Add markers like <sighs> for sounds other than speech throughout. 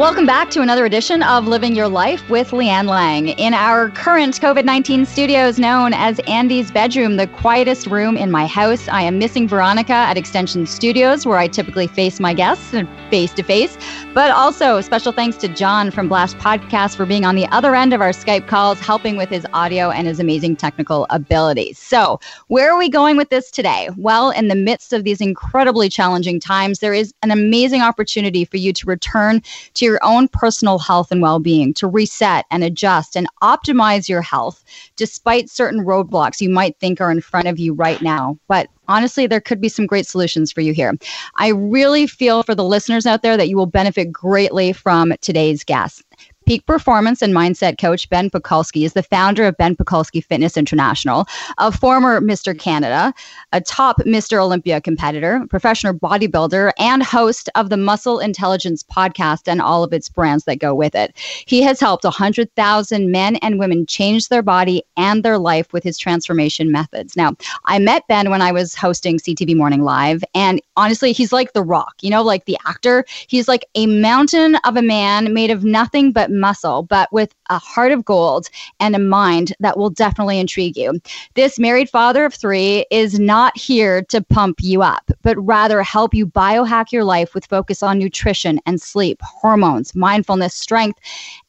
Welcome back to another edition of Living Your Life with Leanne Lang. In our current COVID 19 studios known as Andy's bedroom, the quietest room in my house, I am missing Veronica at Extension Studios, where I typically face my guests face to face. But also, special thanks to John from Blast Podcast for being on the other end of our Skype calls, helping with his audio and his amazing technical abilities. So, where are we going with this today? Well, in the midst of these incredibly challenging times, there is an amazing opportunity for you to return to your your own personal health and well being, to reset and adjust and optimize your health despite certain roadblocks you might think are in front of you right now. But honestly, there could be some great solutions for you here. I really feel for the listeners out there that you will benefit greatly from today's guest. Peak performance and mindset coach Ben Pakulski is the founder of Ben Pakulski Fitness International, a former Mr. Canada, a top Mr. Olympia competitor, professional bodybuilder, and host of the Muscle Intelligence podcast and all of its brands that go with it. He has helped 100,000 men and women change their body and their life with his transformation methods. Now, I met Ben when I was hosting CTV Morning Live, and honestly, he's like the rock, you know, like the actor. He's like a mountain of a man made of nothing but muscle, but with a heart of gold and a mind that will definitely intrigue you. This married father of three is not here to pump you up, but rather help you biohack your life with focus on nutrition and sleep, hormones, mindfulness, strength,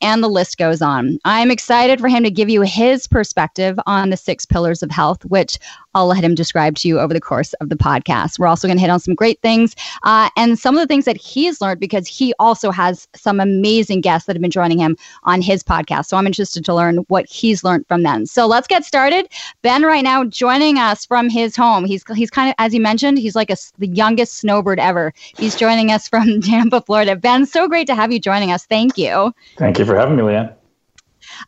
and the list goes on. I'm excited for him to give you his perspective on the six pillars of health, which I'll let him describe to you over the course of the podcast. We're also going to hit on some great things uh, and some of the things that he's learned because he also has some amazing guests that have been joining him on his podcast. So I'm interested to learn what he's learned from them. So let's get started. Ben, right now, joining us from his home. He's he's kind of, as he mentioned, he's like a, the youngest snowbird ever. He's joining us from <laughs> Tampa, Florida. Ben, so great to have you joining us. Thank you. Thank you for having me, Leanne.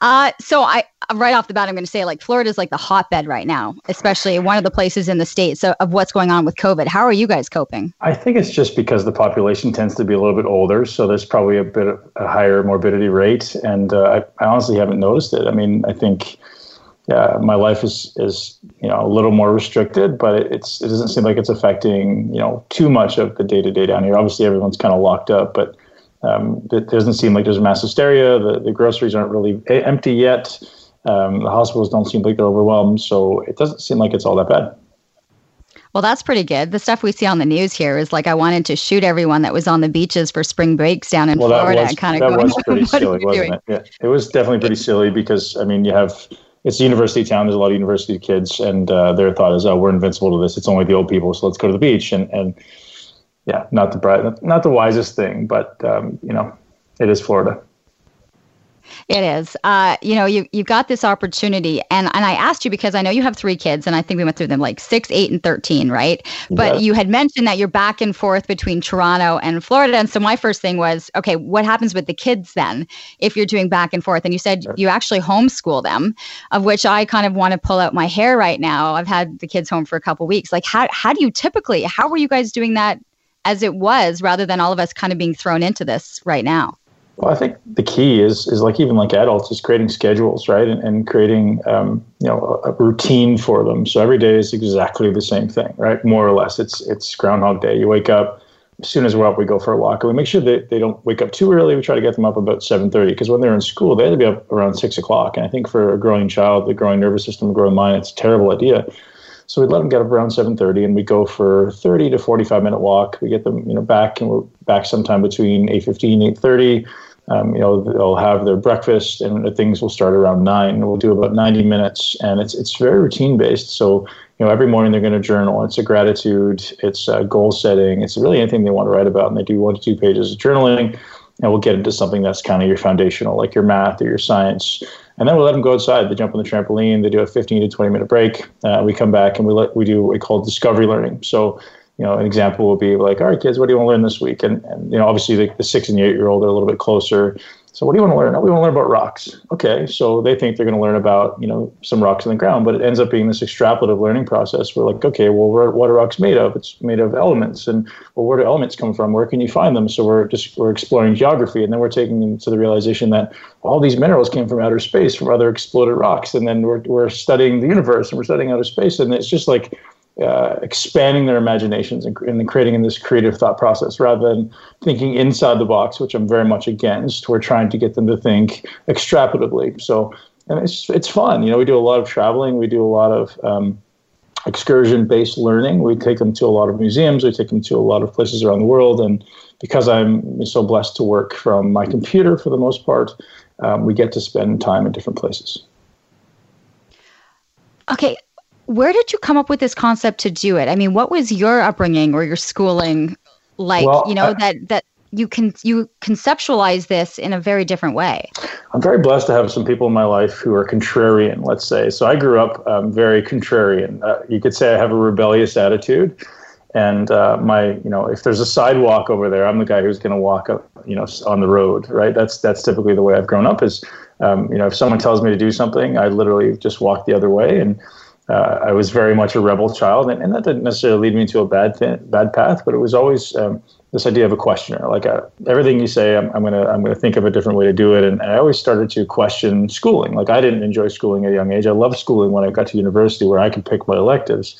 Uh, so I right off the bat, I'm going to say like Florida is like the hotbed right now, especially one of the places in the state. so, of what's going on with COVID. How are you guys coping? I think it's just because the population tends to be a little bit older, so there's probably a bit of a higher morbidity rate, and uh, I, I honestly haven't noticed it. I mean, I think yeah, my life is is you know a little more restricted, but it, it's it doesn't seem like it's affecting you know too much of the day to day down here. Obviously, everyone's kind of locked up, but um, it doesn't seem like there's a mass hysteria. The, the groceries aren't really empty yet. Um, the hospitals don't seem like they're overwhelmed. So it doesn't seem like it's all that bad. Well, that's pretty good. The stuff we see on the news here is like I wanted to shoot everyone that was on the beaches for spring breaks down in well, Florida. Was, kind of that was <laughs> pretty silly, wasn't doing? it? Yeah, it was definitely pretty silly because I mean, you have it's a university town. There's a lot of university kids, and uh, their thought is, "Oh, we're invincible to this. It's only the old people, so let's go to the beach." And and yeah, not the not the wisest thing, but um, you know, it is Florida. It is. Uh, you know, you you've got this opportunity, and and I asked you because I know you have three kids, and I think we went through them like six, eight, and thirteen, right? But you had mentioned that you're back and forth between Toronto and Florida, and so my first thing was, okay, what happens with the kids then if you're doing back and forth? And you said you actually homeschool them, of which I kind of want to pull out my hair right now. I've had the kids home for a couple weeks. Like, how how do you typically? How were you guys doing that as it was, rather than all of us kind of being thrown into this right now? Well, I think the key is is like even like adults is creating schedules, right, and, and creating um, you know a, routine for them. So every day is exactly the same thing, right? More or less, it's it's Groundhog Day. You wake up as soon as we're up, we go for a walk, and we make sure that they don't wake up too early. We try to get them up about seven thirty because when they're in school, they have to be up around six o'clock. And I think for a growing child, the growing nervous system, a growing mind, it's a terrible idea. So we'd let them get up around 7:30, and we go for 30 to 45 minute walk. We get them, you know, back, and we're back sometime between 8:15, 8:30. Um, you know, they'll have their breakfast, and things will start around nine. We'll do about 90 minutes, and it's it's very routine based. So you know, every morning they're going to journal. It's a gratitude. It's a goal setting. It's really anything they want to write about, and they do one to two pages of journaling. And we'll get into something that's kind of your foundational, like your math or your science. And then we let them go outside. They jump on the trampoline. They do a 15 to 20 minute break. Uh, we come back and we let we do what we call discovery learning. So you know, an example will be like, all right, kids, what do you want to learn this week? And, and you know, obviously the, the six and the eight year old are a little bit closer. So what do you want to learn? Oh, we want to learn about rocks. Okay, so they think they're going to learn about you know some rocks in the ground, but it ends up being this extrapolative learning process. We're like, okay, well, what are rocks made of? It's made of elements, and well, where do elements come from? Where can you find them? So we're just we're exploring geography, and then we're taking them to the realization that all these minerals came from outer space, from other exploded rocks, and then we're we're studying the universe and we're studying outer space, and it's just like uh, expanding their imaginations and, and creating in this creative thought process rather than thinking inside the box, which I'm very much against. We're trying to get them to think extrapolatively. So, and it's it's fun. You know, we do a lot of traveling. We do a lot of um, excursion-based learning. We take them to a lot of museums. We take them to a lot of places around the world. And because I'm so blessed to work from my computer for the most part, um, we get to spend time in different places. Okay, where did you come up with this concept to do it? I mean, what was your upbringing or your schooling like? Well, you know I, that that you can you conceptualize this in a very different way. I'm very blessed to have some people in my life who are contrarian. Let's say so. I grew up um, very contrarian. Uh, you could say I have a rebellious attitude, and uh, my you know if there's a sidewalk over there, I'm the guy who's going to walk up you know on the road. Right. That's that's typically the way I've grown up. Is um, you know if someone tells me to do something, I literally just walk the other way and uh, I was very much a rebel child, and, and, that didn't necessarily lead me to a bad th- bad path, but it was always um, this idea of a questioner. Like uh, everything you say, I'm, I'm, gonna I'm gonna think of a different way to do it, and, and, I always started to question schooling. Like I didn't enjoy schooling at a young age. I loved schooling when I got to university, where I could pick my electives.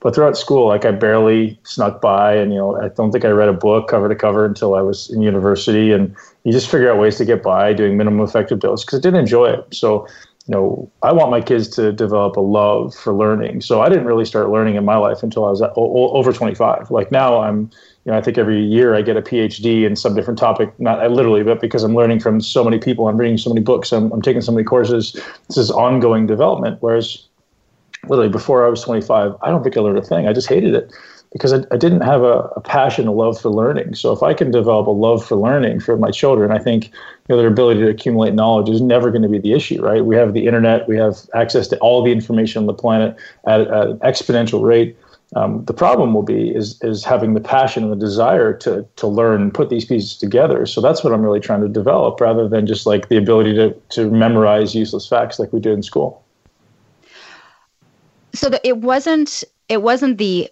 But throughout school, like I barely snuck by, and you know, I don't think I read a book cover to cover until I was in university. And you just figure out ways to get by doing minimum effective dose because I didn't enjoy it. So you know, I want my kids to develop a love for learning. So I didn't really start learning in my life until I was over 25. Like now I'm, you know, I think every year I get a PhD in some different topic, not uh, literally, but because I'm learning from so many people, I'm reading so many books, I'm, I'm taking so many courses. This is ongoing development. Whereas literally before I was 25, I don't think I learned a thing. I just hated it because I, I didn't have a, a, passion, a love for learning. So if I can develop a love for learning for my children, I think you know, their ability to accumulate knowledge is never going to be the issue, right? We have the internet, we have access to all the information on the planet at, at an exponential rate. Um, the problem will be is is having the passion and the desire to to learn and put these pieces together. So that's what I'm really trying to develop, rather than just like the ability to to memorize useless facts like we did in school. So that it wasn't it wasn't the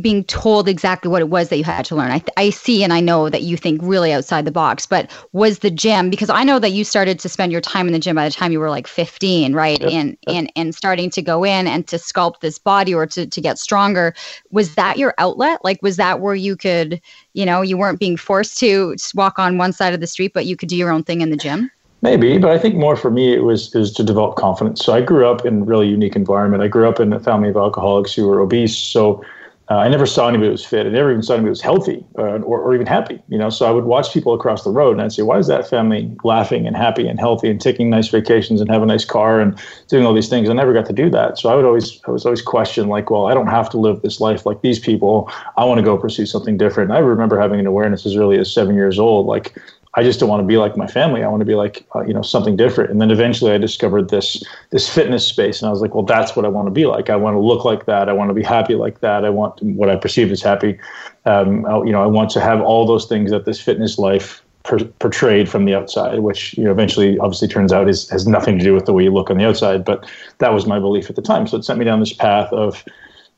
being told exactly what it was that you had to learn. I, I see and I know that you think really outside the box, but was the gym because I know that you started to spend your time in the gym by the time you were like 15, right? Yep. And and and starting to go in and to sculpt this body or to to get stronger. Was that your outlet? Like was that where you could, you know, you weren't being forced to walk on one side of the street, but you could do your own thing in the gym? Maybe, but I think more for me it was is to develop confidence. So I grew up in a really unique environment. I grew up in a family of alcoholics who were obese. So uh, I never saw anybody who was fit. I never even saw anybody who was healthy uh, or, or even happy. You know, so I would watch people across the road and I'd say, why is that family laughing and happy and healthy and taking nice vacations and have a nice car and doing all these things? I never got to do that. So I would always, I was always question like, well, I don't have to live this life like these people. I want to go pursue something different. And I remember having an awareness as early as seven years old, like I just don't want to be like my family. I want to be like uh, you know something different. And then eventually I discovered this this fitness space, and I was like, well, that's what I want to be like. I want to look like that. I want to be happy like that. I want what I perceive as happy. Um, I, you know, I want to have all those things that this fitness life per, portrayed from the outside, which you know eventually obviously turns out is has nothing to do with the way you look on the outside. But that was my belief at the time. So it sent me down this path of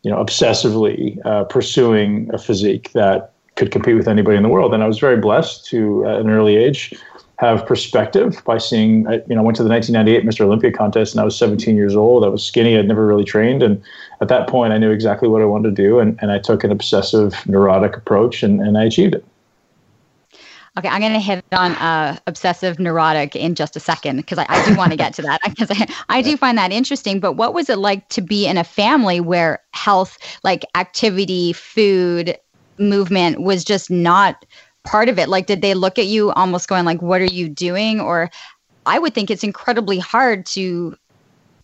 you know obsessively uh, pursuing a physique that could compete with anybody in the world. And I was very blessed to, at an early age, have perspective by seeing, you know, I went to the 1998 Mr. Olympia contest and I was 17 years old. I was skinny. I'd never really trained. And at that point, I knew exactly what I wanted to do. And, and I took an obsessive, neurotic approach and, and I achieved it. Okay, I'm going to hit on uh, obsessive neurotic in just a second because I, I, do want to get to that <laughs> because I, I do find that interesting. But what was it like to be in a family where health, like activity, food, movement was just not part of it like did they look at you almost going like what are you doing or i would think it's incredibly hard to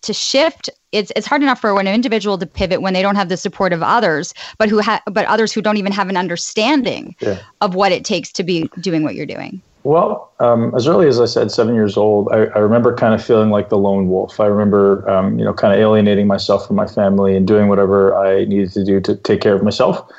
to shift it's it's hard enough for an individual to pivot when they don't have the support of others but who have but others who don't even have an understanding yeah. of what it takes to be doing what you're doing well, um, as early as I said, seven years old, I, I, remember kind of feeling like the lone wolf. I remember, um, you know, kind of alienating myself from my family and doing whatever I needed to do to take care of myself.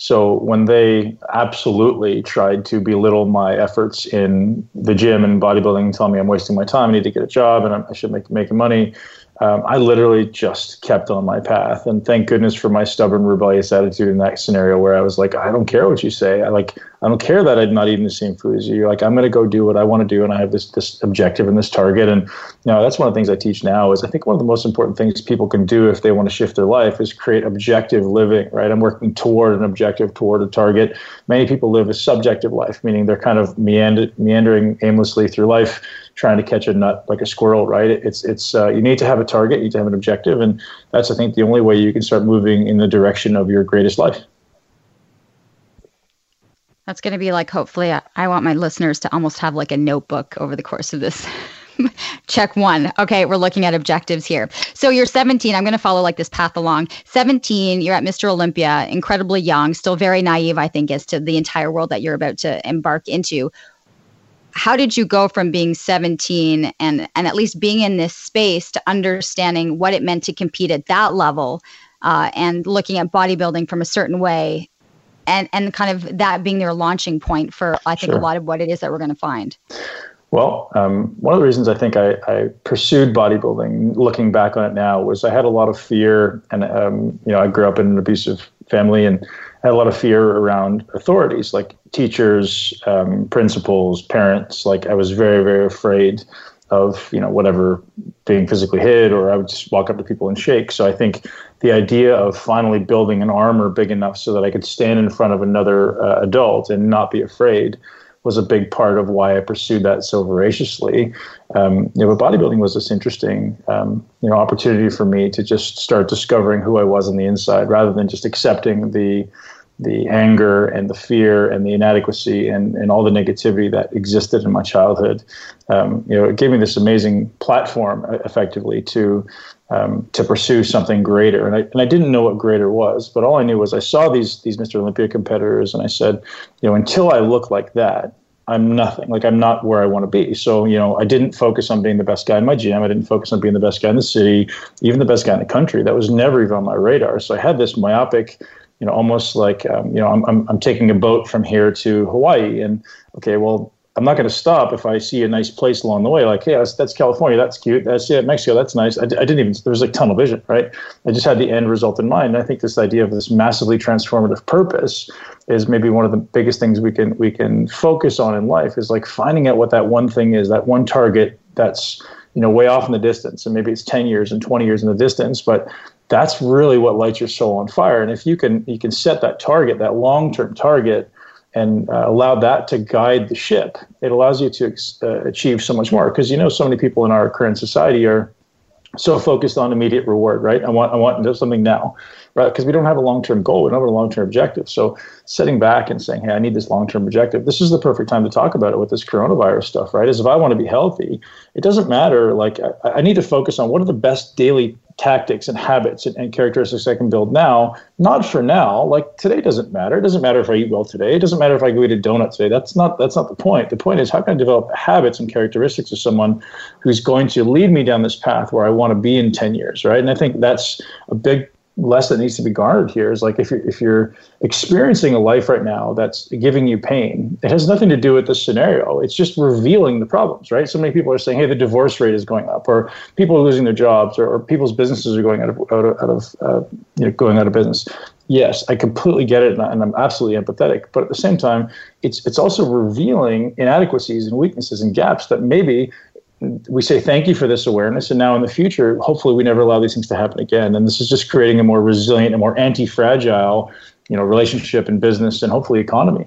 So when they absolutely tried to belittle my efforts in the gym and bodybuilding and tell me I'm wasting my time, I need to get a job and I should make making money, um, I literally just kept on my path. And thank goodness for my stubborn, rebellious attitude in that scenario where I was like, I don't care what you say. I like, I don't care that I'm not eating the same food as you. Like, I'm going to go do what I want to do, and I have this this objective and this target. And you know, that's one of the things I teach now. Is I think one of the most important things people can do if they want to shift their life is create objective living. Right? I'm working toward an objective, toward a target. Many people live a subjective life, meaning they're kind of meander- meandering aimlessly through life trying to catch a nut like a squirrel, right? It's it's uh, you need to have a target, you need to have an objective, and that's I think the only way you can start moving in the direction of your greatest life. That's going to be like hopefully I, I want my listeners to almost have like a notebook over the course of this. <laughs> Check one. Okay, we're looking at objectives here. So you're 17. I'm going to follow like this path along. 17, you're at Mr. Olympia, incredibly young, still very naive, I think, as to the entire world that you're about to embark into how did you go from being 17 and and at least being in this space to understanding what it meant to compete at that level uh, and looking at bodybuilding from a certain way and and kind of that being their launching point for i think sure. a lot of what it is that we're going to find well, um, one of the reasons I think I, I, pursued bodybuilding, looking back on it now, was I had a lot of fear, and um, you know, I grew up in an abusive family, and had a lot of fear around authorities like teachers, um, principals, parents. Like I was very, very afraid of you know whatever being physically hit, or I would just walk up to people and shake. So I think the idea of finally building an armor big enough so that I could stand in front of another uh, adult and not be afraid was a big part of why I pursued that so voraciously. Um, you know, but bodybuilding was this interesting, um, you know, opportunity for me to just start discovering who I was on the inside, rather than just accepting the the anger and the fear and the inadequacy and, and all the negativity that existed in my childhood. Um, you know, it gave me this amazing platform, effectively, to um, to pursue something greater. And I, and I didn't know what greater was, but all I knew was I saw these these Mr. Olympia competitors, and I said, you know, until I look like that, I'm nothing. Like I'm not where I want to be. So, you know, I didn't focus on being the best guy in my gym. I didn't focus on being the best guy in the city, even the best guy in the country. That was never even on my radar. So I had this myopic, you know, almost like, um, you know, I'm, I'm, I'm taking a boat from here to Hawaii and okay, well, I'm not going to stop if I see a nice place along the way. Like, hey, that's, that's California. That's cute. That's yeah, Mexico. That's nice. I, I, didn't even, there was like tunnel vision, right? I just had the end result in mind. And I think this idea of this massively transformative purpose is maybe one of the biggest things we can, we can focus on in life is like finding out what that one thing is, that one target that's, you know, way off in the distance. And maybe it's 10 years and 20 years in the distance, but that's really what lights your soul on fire. And if you can, you can set that target, that long-term target, and uh, allow that to guide the ship, it allows you to uh, achieve so much more. Because you know, so many people in our current society are so focused on immediate reward, right? I want, I want to do something now, right? Because we don't have a long-term goal, we don't have a long-term objective. So sitting back and saying, "Hey, I need this long-term objective." This is the perfect time to talk about it with this coronavirus stuff, right? Is if I want to be healthy, it doesn't matter. Like I, I need to focus on what are the best daily tactics and habits and, and, characteristics I can build now, not for now. Like today doesn't matter. It doesn't matter if I eat well today. It doesn't matter if I go eat a donut today. That's not that's not the point. The point is how can I develop habits and characteristics of someone who's going to lead me down this path where I want to be in 10 years, right? And I think that's a big less that needs to be garnered here is like if you're if you're experiencing a life right now that's giving you pain, it has nothing to do with the scenario. It's just revealing the problems, right? So many people are saying, "Hey, the divorce rate is going up," or people are losing their jobs, or, or people's businesses are going out of out of, out of uh, you know going out of business. Yes, I completely get it, and, I, and I'm absolutely empathetic. But at the same time, it's it's also revealing inadequacies and weaknesses and gaps that maybe we say thank you for this awareness and now in the future hopefully we never allow these things to happen again and this is just creating a more resilient and more anti-fragile you know relationship and business and hopefully economy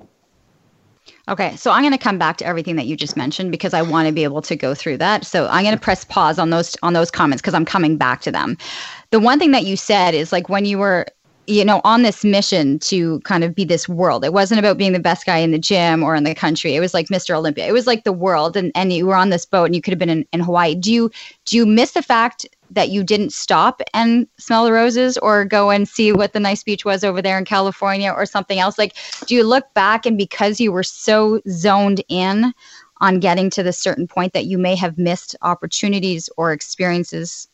Okay, so I'm going to come back to everything that you just mentioned because I want to be able to go through that. So I'm going to press pause on those on those comments because I'm coming back to them. The one thing that you said is like when you were you know, on this mission to kind of be this world. It wasn't about being the best guy in the gym or in the country. It was like Mr. Olympia. It was like the world. And, and you were on this boat and you could have been in, in Hawaii. Do you do you miss the fact that you didn't stop and smell the roses or go and see what the nice beach was over there in California or something else? Like, do you look back and because you were so zoned in on getting to the certain point that you may have missed opportunities or experiences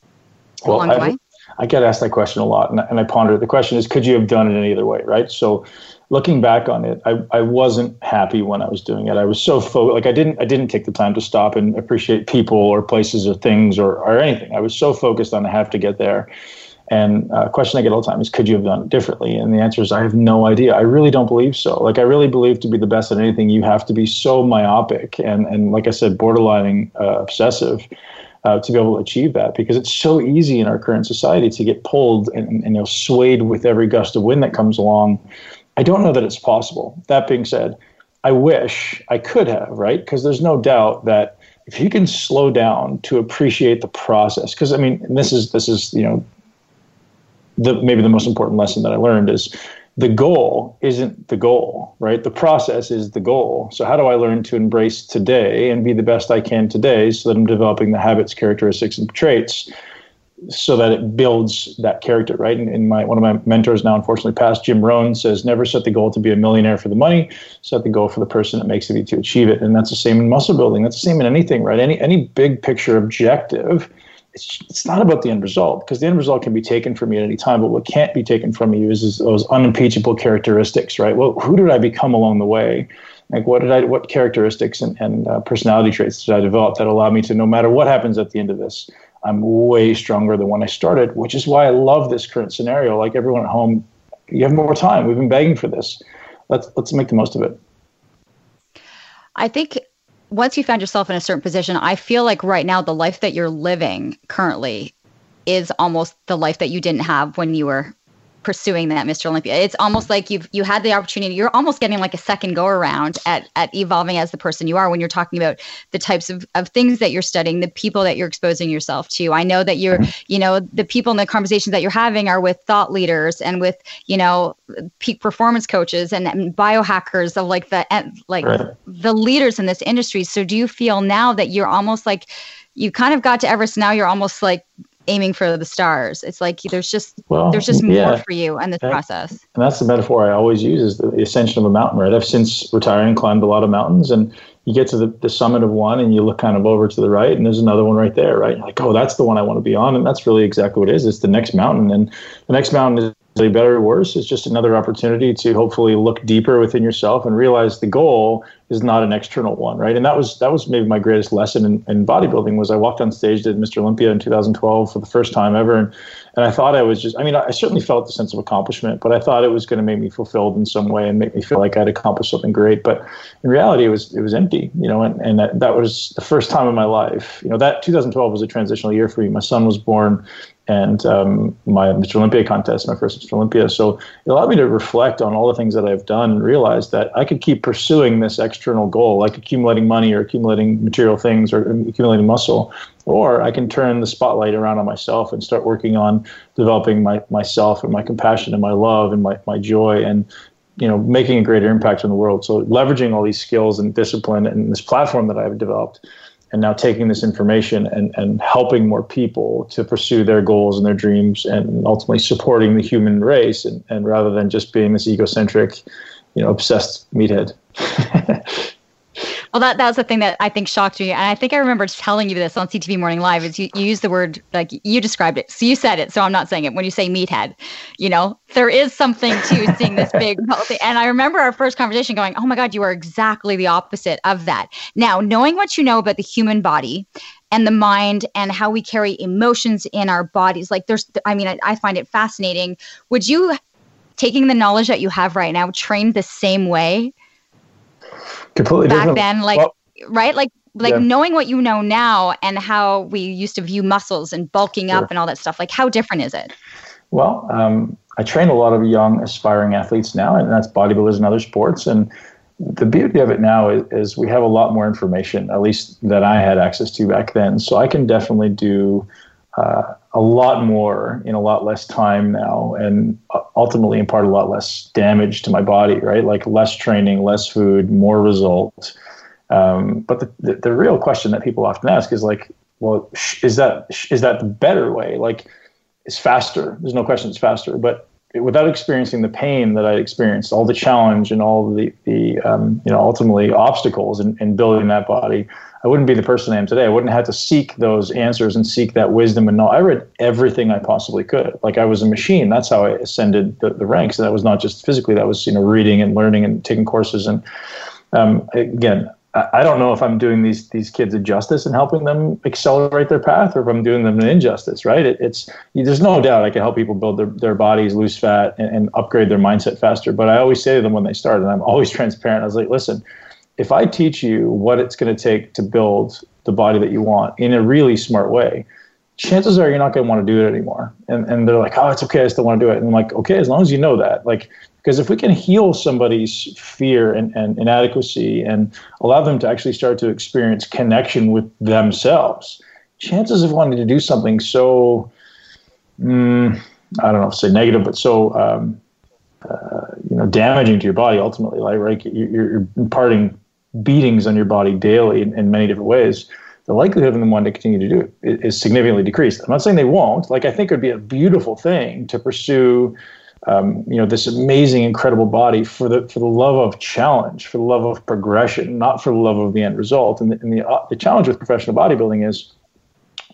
well, along the way? I get asked that question a lot, and, and I ponder. it. The question is, could you have done it any other way, right? So, looking back on it, I, I wasn't happy when I was doing it. I was so focused, like I didn't I didn't take the time to stop and appreciate people or places or things or, or anything. I was so focused on I have to get there. And uh, a question I get all the time is, could you have done it differently? And the answer is, I have no idea. I really don't believe so. Like, I really believe to be the best at anything, you have to be so myopic and, and like I said, borderlining uh, obsessive uh, to be able to achieve that because it's so easy in our current society to get pulled and, and you know, swayed with every gust of wind that comes along. I don't know that it's possible. That being said, I wish I could have, right? Because there's no doubt that if you can slow down to appreciate the process, because I mean, this is this is you know the maybe the most important lesson that I learned is the goal isn't the goal, right? The process is the goal. So how do I learn to embrace today and be the best I can today so that I'm developing the habits, characteristics, and traits so that it builds that character, right? And in my one of my mentors now, unfortunately passed, Jim Rohn says, never set the goal to be a millionaire for the money, set the goal for the person that makes it to achieve it. And that's the same in muscle building. That's the same in anything, right? Any any big picture objective it's, it's not about the end result because the end result can be taken from you at any time. But what can't be taken from you is, is those unimpeachable characteristics, right? Well, who did I become along the way? Like what did I, what characteristics and, and uh, personality traits did I develop that allow me to, no matter what happens at the end of this, I'm way stronger than when I started. Which is why I love this current scenario. Like everyone at home, you have more time. We've been begging for this. Let's let's make the most of it. I think once you found yourself in a certain position, I feel like right now the life that you're living currently is almost the life that you didn't have when you were pursuing that Mr. Olympia. It's almost like you've you had the opportunity. You're almost getting like a second go around at at evolving as the person you are when you're talking about the types of, of things that you're studying, the people that you're exposing yourself to. I know that you're, mm-hmm. you know, the people in the conversations that you're having are with thought leaders and with, you know, peak performance coaches and, and biohackers of like the like right. the leaders in this industry. So do you feel now that you're almost like you kind of got to Everest now you're almost like aiming for the stars. It's like there's just well, there's just yeah. more for you in this process. And that's the metaphor I always use is the ascension of a mountain, right? I've since retiring climbed a lot of mountains and you get to the, the summit of one and you look kind of over to the right and there's another one right there, right? You're like, oh, that's the one I want to be on. And that's really exactly what it is. It's the next mountain. And the next mountain is better or worse It's just another opportunity to hopefully look deeper within yourself and realize the goal is not an external one right? And that was that was maybe my greatest lesson in, in bodybuilding was i walked on stage did mr olympia in 2012 for the first time ever and, and i thought i was just i mean i certainly felt the sense of accomplishment but i thought it was going to make me fulfilled in some way and make me feel like i'd accomplished something great but in reality it was it was empty you know and, and that, that was the first time in my life. You know that 2012 was a transitional year for me. My son was born and um, my Mr. Olympia contest, my first Mr. Olympia. So it allowed me to reflect on all the things that I've done and realize that I could keep pursuing this external goal, like accumulating money or accumulating material things or accumulating muscle, or I can turn the spotlight around on myself and start working on developing my myself and my compassion and my love and my, my joy and you know making a greater impact on the world. So leveraging all these skills and discipline and this platform that I've developed and now taking this information and, and helping more people to pursue their goals and their dreams and ultimately supporting the human race and, and rather than just being this egocentric you know obsessed meathead <laughs> Well, that, that was the thing that I think shocked me. And I think I remember telling you this on CTV Morning Live is you, you use the word, like you described it. So you said it. So I'm not saying it. When you say meathead, you know, there is something to <laughs> seeing this big thing. And I remember our first conversation going, oh my God, you are exactly the opposite of that. Now, knowing what you know about the human body and the mind and how we carry emotions in our bodies, like there's, I mean, I, I find it fascinating. Would you, taking the knowledge that you have right now, train the same way completely back then like well, right like like yeah. knowing what you know now and how we used to view muscles and bulking sure. up and all that stuff like how different is it well um, i train a lot of young aspiring athletes now and that's bodybuilders and other sports and the beauty of it now is, is, we have a lot more information at least that i had access to back then so i can definitely do uh, a lot more in a lot less time now and ultimately impart a lot less damage to my body right? Like less training less food more result. Um, but the, the, the, real question that people often ask is like well is that is that the better way? Like it's faster. There's no question it's faster. But without experiencing the pain that I experienced, all the challenge and all the, the um, you know ultimately obstacles in, in building that body, I wouldn't be the person I am today. I wouldn't have to seek those answers and seek that wisdom and know. I read everything I possibly could. Like I was a machine. That's how I ascended the, the ranks. And that was not just physically. That was you know reading and learning and taking courses. And um, again, I don't know if I'm doing these these kids a justice and helping them accelerate their path, or if I'm doing them an injustice. Right? It, it's there's no doubt I can help people build their, their bodies, lose fat, and, and upgrade their mindset faster. But I always say to them when they start, and I'm always <laughs> transparent. I was like, listen, if I teach you what it's going to take to build the body that you want in a really smart way, chances are you're not going to want to do it anymore. And and they're like, oh, it's okay, I still want to do it. And I'm like, okay, as long as you know that, like because if we can heal somebody's fear and, and inadequacy and allow them to actually start to experience connection with themselves, chances of wanting to do something so, mm, I don't know say negative, but so, um, uh, you know, damaging to your body ultimately, like, right? You're, you're imparting beatings on your body daily in, in many different ways the likelihood of them wanting to continue to do it is significantly decreased. I'm not saying they won't. Like I think it would be a beautiful thing to pursue um, you know this amazing, incredible body for the for the love of challenge, for the love of progression, not for the love of the end result. And the, and the, uh, the challenge with professional bodybuilding is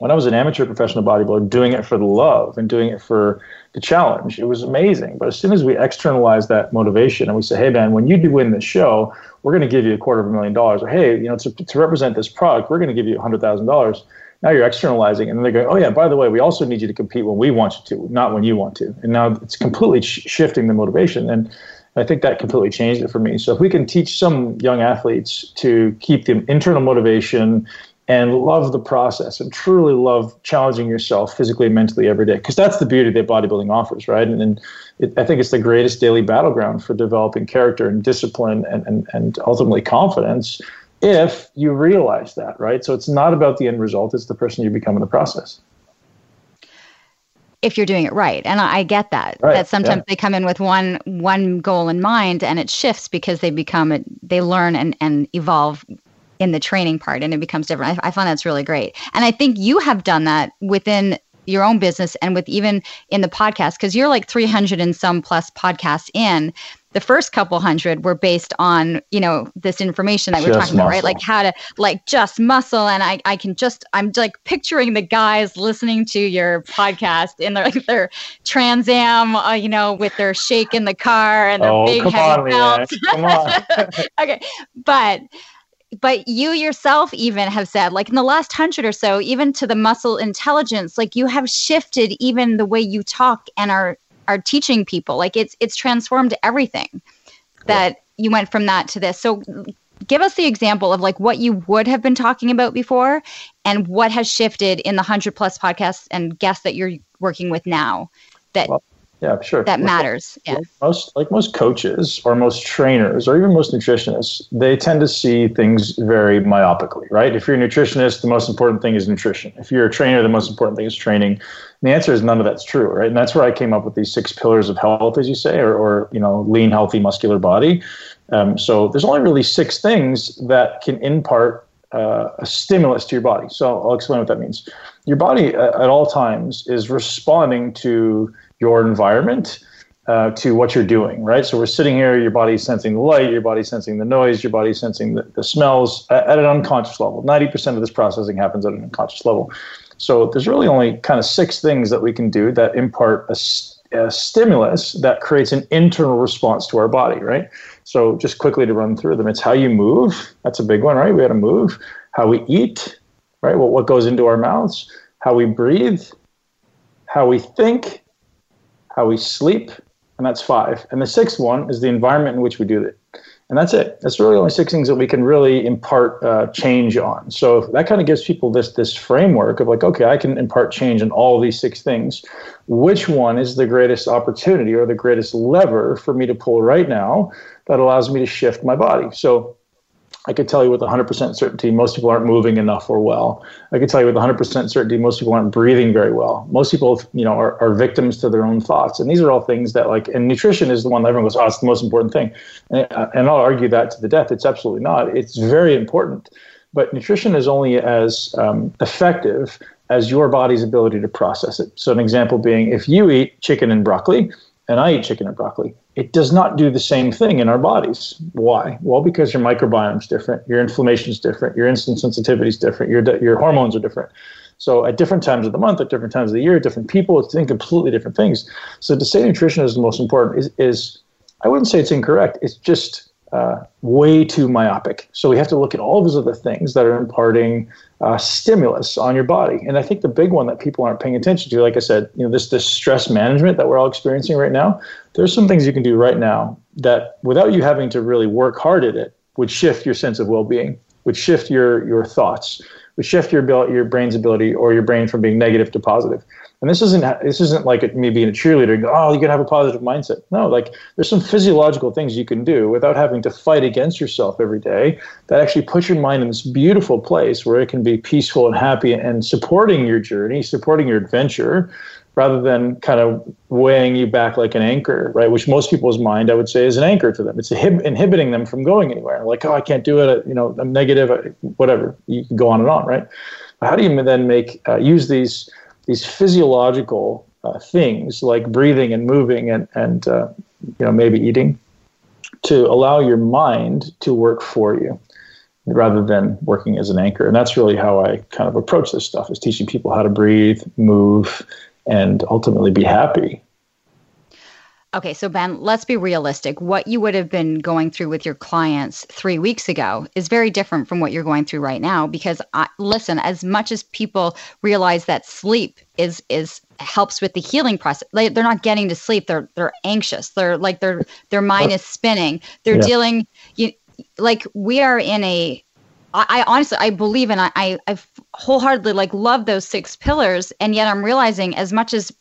when I was an amateur professional bodybuilder, doing it for the love and doing it for the challenge, it was amazing. But as soon as we externalize that motivation and we say, hey, man, when you do win this show, we're going to give you a quarter of a million dollars. Or, hey, you know, to, to represent this product, we're going to give you $100,000 now you're externalizing, and then they're going, oh yeah, by the way, we also need you to compete when we want you to, not when you want to. And now it's completely sh- shifting the motivation, and I think that completely changed it for me. So if we can teach some young athletes to keep the internal motivation and love the process and truly love challenging yourself physically and mentally every day because that's the beauty that bodybuilding offers right and, and it, i think it's the greatest daily battleground for developing character and discipline and, and, and ultimately confidence if you realize that, right? So it's not about the end result, it's the person you become in the process. If you're doing it right. And I get that. Right. That sometimes yeah. they come in with one one goal in mind and it shifts because they become they learn and, and evolve in the training part and it becomes different. I, I find that's really great. And I think you have done that within your own business and with even in the podcast because you're like 300 and some plus podcasts in. The first couple hundred were based on you know this information that we're talking muscle. about right? Like how to like just muscle. And i i can just i'm like picturing the guys listening to your podcast in their <laughs> like their trans am uh, you know with their shake in the car and their oh, big heavy belts on. <laughs> Okay. But but you yourself even have said like in the last hundred or so even to the muscle intelligence like you have shifted even the way you talk and are are teaching people. Like it's it's transformed everything that you went from that to this. So give us the example of like what you would have been talking about before and what has shifted in the 100 plus podcasts and guests that you're working with now that well, yeah, sure. That matters. Yeah. Like most like most coaches or most trainers or even most nutritionists, they tend to see things very myopically, right? If you're a nutritionist, the most important thing is nutrition. If you're a trainer, the most important thing is training. And the answer is none of that's true, right? And that's where I came up with these six pillars of health, as you say, or, or you know, lean, healthy, muscular body. Um, so there's only really six things that can impart uh, a stimulus to your body. So I'll explain what that means. Your body uh, at all times is responding to your environment uh, to what you're doing, right? So we're sitting here, your body's sensing the light, your body's sensing the noise, your body's sensing the, the smells at, at, an unconscious level. 90% of this processing happens at an unconscious level. So there's really only kind of six things that we can do that impart a, a stimulus that creates an internal response to our body, right? So just quickly to run through them, it's how you move. That's a big one, right? We got to move. How we eat, right? Well, what goes into our mouths? How we breathe, how we think, how we sleep, and that's five. And the sixth one is the environment in which we do it. And that's it. That's really only six things that we can really impart uh, change on. So that kind of gives people this this framework of like, okay, I can impart change on all these six things. Which one is the greatest opportunity or the greatest lever for me to pull right now that allows me to shift my body? So I could tell you with 100% certainty most people aren't moving enough or well. I could tell you with 100% certainty most people aren't breathing very well. Most people, you know, are, are victims to their own thoughts. And these are all things that, like, and nutrition is the one that everyone goes, oh, it's the most important thing. And, uh, and I'll argue that to the death. It's absolutely not. It's very important. But nutrition is only as um, effective as your body's ability to process it. So, an example being if you eat chicken and broccoli, and I eat chicken or broccoli, it does not do the same thing in our bodies. Why? Well, because your microbiome is different, your inflammation is different, your insulin sensitivity is different, your your hormones are different. So at different times of the month, at different times of the year, different people, it's doing completely different things. So to say nutrition is the most important is, is I wouldn't say it's incorrect. It's just uh, way too myopic. So we have to look at all those other things that are imparting uh, stimulus on your body. And I think the big one that people aren't paying attention to, like I said, you know, this this stress management that we're all experiencing right now. There's some things you can do right now that, without you having to really work hard at it, would shift your sense of well-being, would shift your your thoughts, would shift your your brain's ability or your brain from being negative to positive. And this isn't this isn't like me being a cheerleader. Go, oh, you can have a positive mindset. No, like there's some physiological things you can do without having to fight against yourself every day. That actually puts your mind in this beautiful place where it can be peaceful and happy and supporting your journey, supporting your adventure, rather than kind of weighing you back like an anchor, right? Which most people's mind, I would say, is an anchor to them. It's inhibiting them from going anywhere. Like, oh, I can't do it. You know, I'm negative. Whatever. You can go on and on, right? How do you then make uh, use these these physiological uh, things like breathing and moving and, and uh, you know maybe eating to allow your mind to work for you rather than working as an anchor. And that's really how i kind of approach this stuff is teaching people how to breathe move and ultimately be happy Okay, so Ben, let's be realistic. What you would have been going through with your clients three weeks ago is very different from what you're going through right now. Because I, listen, as much as people realize that sleep is is helps with the healing process, they, they're not getting to sleep. They're they're anxious. They're like their their mind is spinning. They're yeah. dealing. You like we are in a I, I honestly I believe and I, I I wholeheartedly like love those six pillars, and yet I'm realizing as much as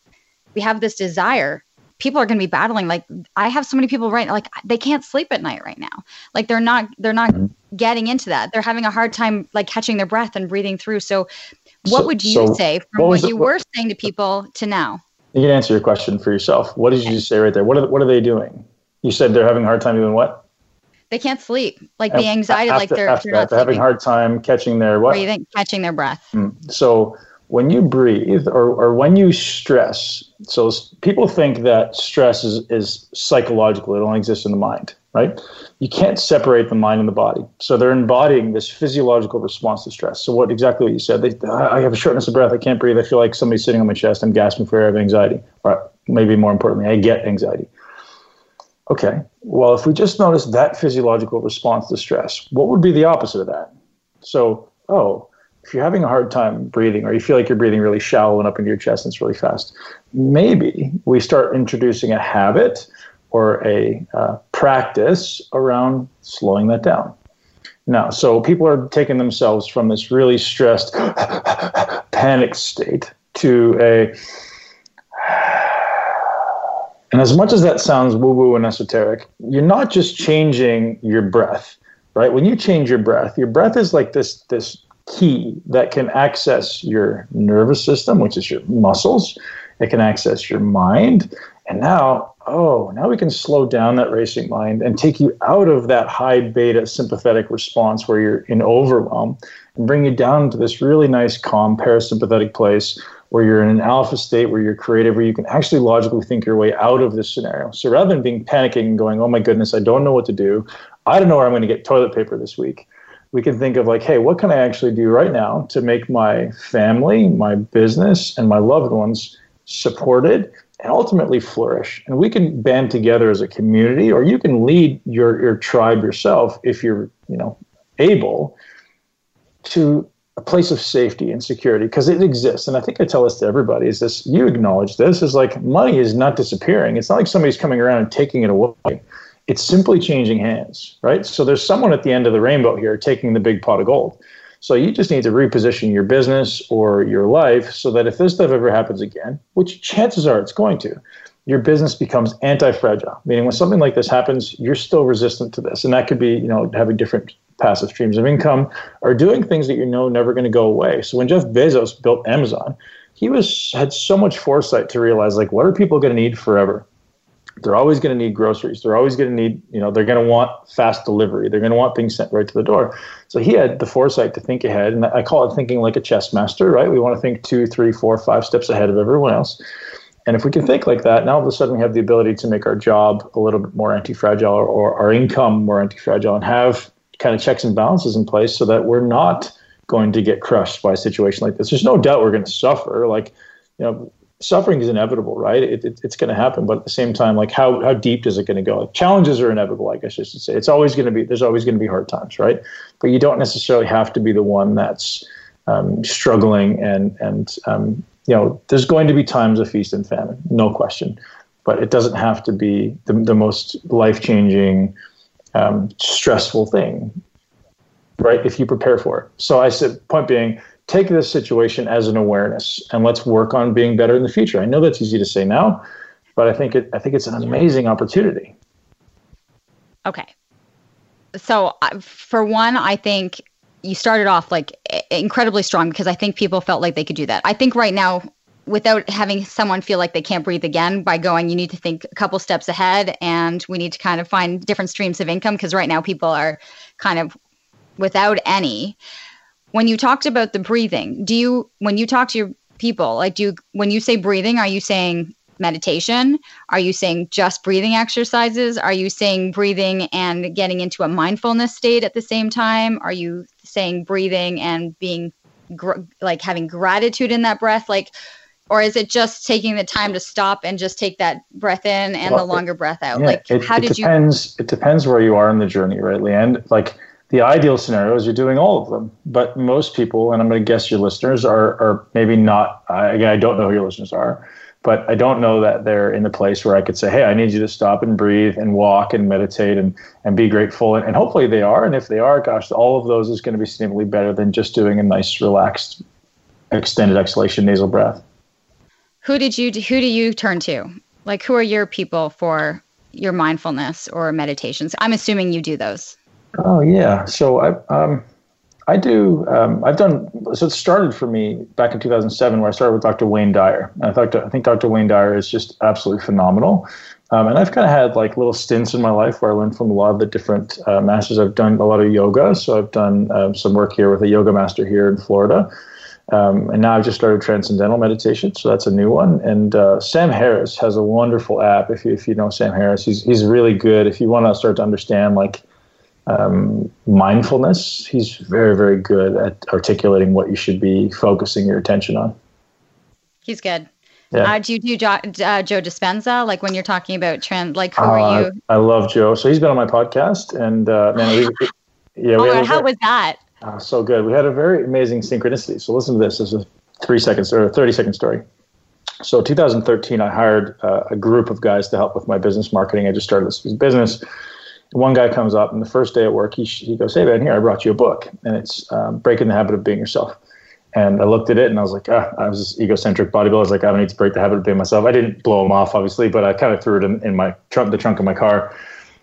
we have this desire people are going to be battling like i have so many people right like they can't sleep at night right now. Like they're not they're not mm-hmm. getting into that. They're having a hard time like catching their breath and breathing through. So what so, would you so say from what, what you were saying to people to now? You can answer your question for yourself. What did you say right there? What are, what are they doing? You said they're having a hard time doing what? They can't sleep. Like the anxiety after, like they're, after they're, they're having a hard time catching their what? Catching their breath. Mm. so when you breathe or, or when you stress, so people think that stress is, is psychological, it only exists in the mind, right? You can't separate the mind and the body. So they're embodying this physiological response to stress. So, what exactly what you said, they, I have a shortness of breath, I can't breathe, I feel like somebody's sitting on my chest, I'm gasping for air, I have anxiety. Or maybe more importantly, I get anxiety. Okay, well, if we just notice that physiological response to stress, what would be the opposite of that? So, oh, if you're having a hard time breathing or you feel like you're breathing really shallow and up into your chest and it's really fast, maybe we start introducing a habit or a uh, practice around slowing that down. Now, so people are taking themselves from this really stressed, <sighs> panic state to a. And as much as that sounds woo woo and esoteric, you're not just changing your breath, right? When you change your breath, your breath is like this, this key that can access your nervous system, which is your muscles. It can access your mind. And now, oh, now we can slow down that racing mind and take you out of that high beta sympathetic response where you're in overwhelm and bring you down to this really nice, calm parasympathetic place where you're in an alpha state, where you're creative, where you can actually logically think your way out of this scenario. So rather than being panicking and going, oh my goodness, I don't know what to do, I don't know where I'm going to get toilet paper this week we can think of like, hey, what can I actually do right now to make my family, my business, and my loved ones supported and ultimately flourish? And we can band together as a community, or you can lead your, your tribe yourself if you're, you know, able to a place of safety and security because it exists. And I think I tell this to everybody is this you acknowledge this is like money is not disappearing. It's not like somebody's coming around and taking it away. It's simply changing hands, right? So there's someone at the end of the rainbow here taking the big pot of gold. So you just need to reposition your business or your life so that if this stuff ever happens again, which chances are it's going to, your business becomes anti-fragile. Meaning when something like this happens, you're still resistant to this. And that could be, you know, having different passive streams of income or doing things that you know never going to go away. So when Jeff Bezos built Amazon, he was had so much foresight to realize like what are people going to need forever? They're always going to need groceries. They're always going to need, you know, they're going to want fast delivery. They're going to want things sent right to the door. So he had the foresight to think ahead, and I call it thinking like a chess master, right? We want to think two, three, four, five steps ahead of everyone else. And if we can think like that, now all of a sudden we have the ability to make our job a little bit more anti-fragile or, or our income more anti-fragile and have kind of checks and balances in place so that we're not going to get crushed by a situation like this. There's no doubt we're going to suffer. Like, you know, suffering is inevitable, right? It, it, it's going to happen, but at the same time, like how how deep is it going to go? Like, challenges are inevitable, I guess I should say. It's always going to be there's always going to be hard times, right? But you don't necessarily have to be the one that's um, struggling and and um, you know there's going to be times of feast and famine, no question, but it doesn't have to be the the most life changing, um, stressful thing, right? If you prepare for it. So I said, point being take this situation as an awareness and let's work on being better in the future. I know that's easy to say now, but I think it I think it's an amazing opportunity. Okay. So uh, for one, I think you started off like incredibly strong because I think people felt like they could do that. I think right now without having someone feel like they can't breathe again by going you need to think a couple steps ahead and we need to kind of find different streams of income because right now people are kind of without any when you talked about the breathing, do you when you talk to your people, like do you when you say breathing, are you saying meditation? Are you saying just breathing exercises? Are you saying breathing and getting into a mindfulness state at the same time? Are you saying breathing and being gr- like having gratitude in that breath? Like, or is it just taking the time to stop and just take that breath in and well, the longer breath out? Yeah, like, it, how it did depends, you? It depends where you are in the journey, right, Leanne? Like, the ideal scenario is you're doing all of them. But most people, and I'm going to guess your listeners are, are maybe not, I, again, I don't know who your listeners are, but I don't know that they're in the place where I could say, hey, I need you to stop and breathe and walk and meditate and, and be grateful. And, and hopefully they are. And if they are, gosh, all of those is going to be significantly better than just doing a nice, relaxed, extended exhalation nasal breath. Who did you, who do you turn to? Like, who are your people for your mindfulness or meditations? I'm assuming you do those. Oh yeah. So I um, I do. Um, I've done. So it started for me back in 2007, where I started with Dr. Wayne Dyer. And I thought I think Dr. Wayne Dyer is just absolutely phenomenal. Um, and I've kind of had like little stints in my life where I learned from a lot of the different uh, masters. I've done a lot of yoga, so I've done um, some work here with a yoga master here in Florida. Um, and now I've just started transcendental meditation, so that's a new one. And uh, Sam Harris has a wonderful app. If you if you know Sam Harris, he's he's really good. If you want to start to understand like um, mindfulness. He's very, very good at articulating what you should be focusing your attention on. He's good. Yeah. Uh, do you do jo- uh, Joe Dispenza? Like when you're talking about trend, like who uh, are you? I love Joe. So he's been on my podcast, and uh, man, we, yeah. We oh, how was that? Uh, so good. We had a very amazing synchronicity. So listen to this. This is a three seconds or a thirty second story. So 2013, I hired uh, a group of guys to help with my business marketing. I just started this business one guy comes up, and the first day at work, he, he goes, Hey, man, here, I brought you a book, and it's um, Breaking the Habit of Being Yourself. And I looked at it and I was like, ah, I was this egocentric bodybuilder. I was like, I don't need to break the habit of being myself. I didn't blow him off, obviously, but I kind of threw it in, in my trunk, the trunk of my car,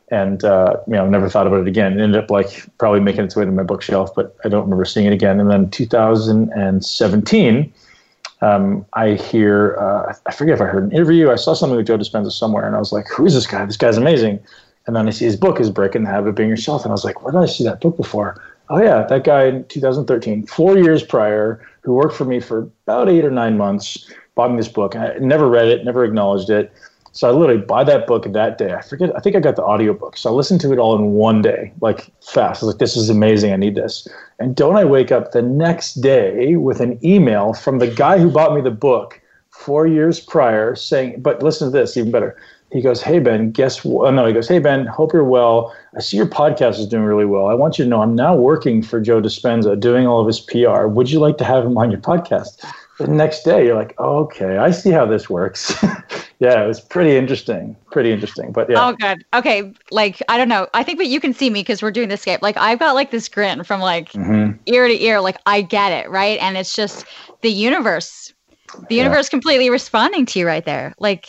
and uh, you know, never thought about it again. It ended up like probably making its way to my bookshelf, but I don't remember seeing it again. And then 2017, um, I hear, uh, I forget if I heard an interview. I saw something with Joe Dispenza somewhere, and I was like, who is this guy? This guy's amazing. And then I see his book is Breaking the Habit of Being Yourself. And I was like, where did I see that book before? Oh, yeah, that guy in 2013, four years prior, who worked for me for about eight or nine months, bought me this book. I never read it, never acknowledged it. So I literally buy that book that day. I forget, I think I got the audiobook. So I listened to it all in one day, like fast. I was like, this is amazing. I need this. And don't I wake up the next day with an email from the guy who bought me the book four years prior saying, but listen to this, even better he goes, Hey, Ben, guess what? Oh, no, he goes, Hey, Ben, hope you're well. I see your podcast is doing really well. I want you to know I'm now working for Joe Dispenza, doing all of his PR. Would you like to have him on your podcast? The next day, you're like, oh, Okay, I see how this works. <laughs> yeah, it was pretty interesting. Pretty interesting. But yeah. Oh, good. Okay. Like, I don't know. I think that you can see me because we're doing this Skype. Like, I've got like this grin from like mm-hmm. ear to ear. Like, I get it. Right. And it's just the universe, the universe yeah. completely responding to you right there. Like,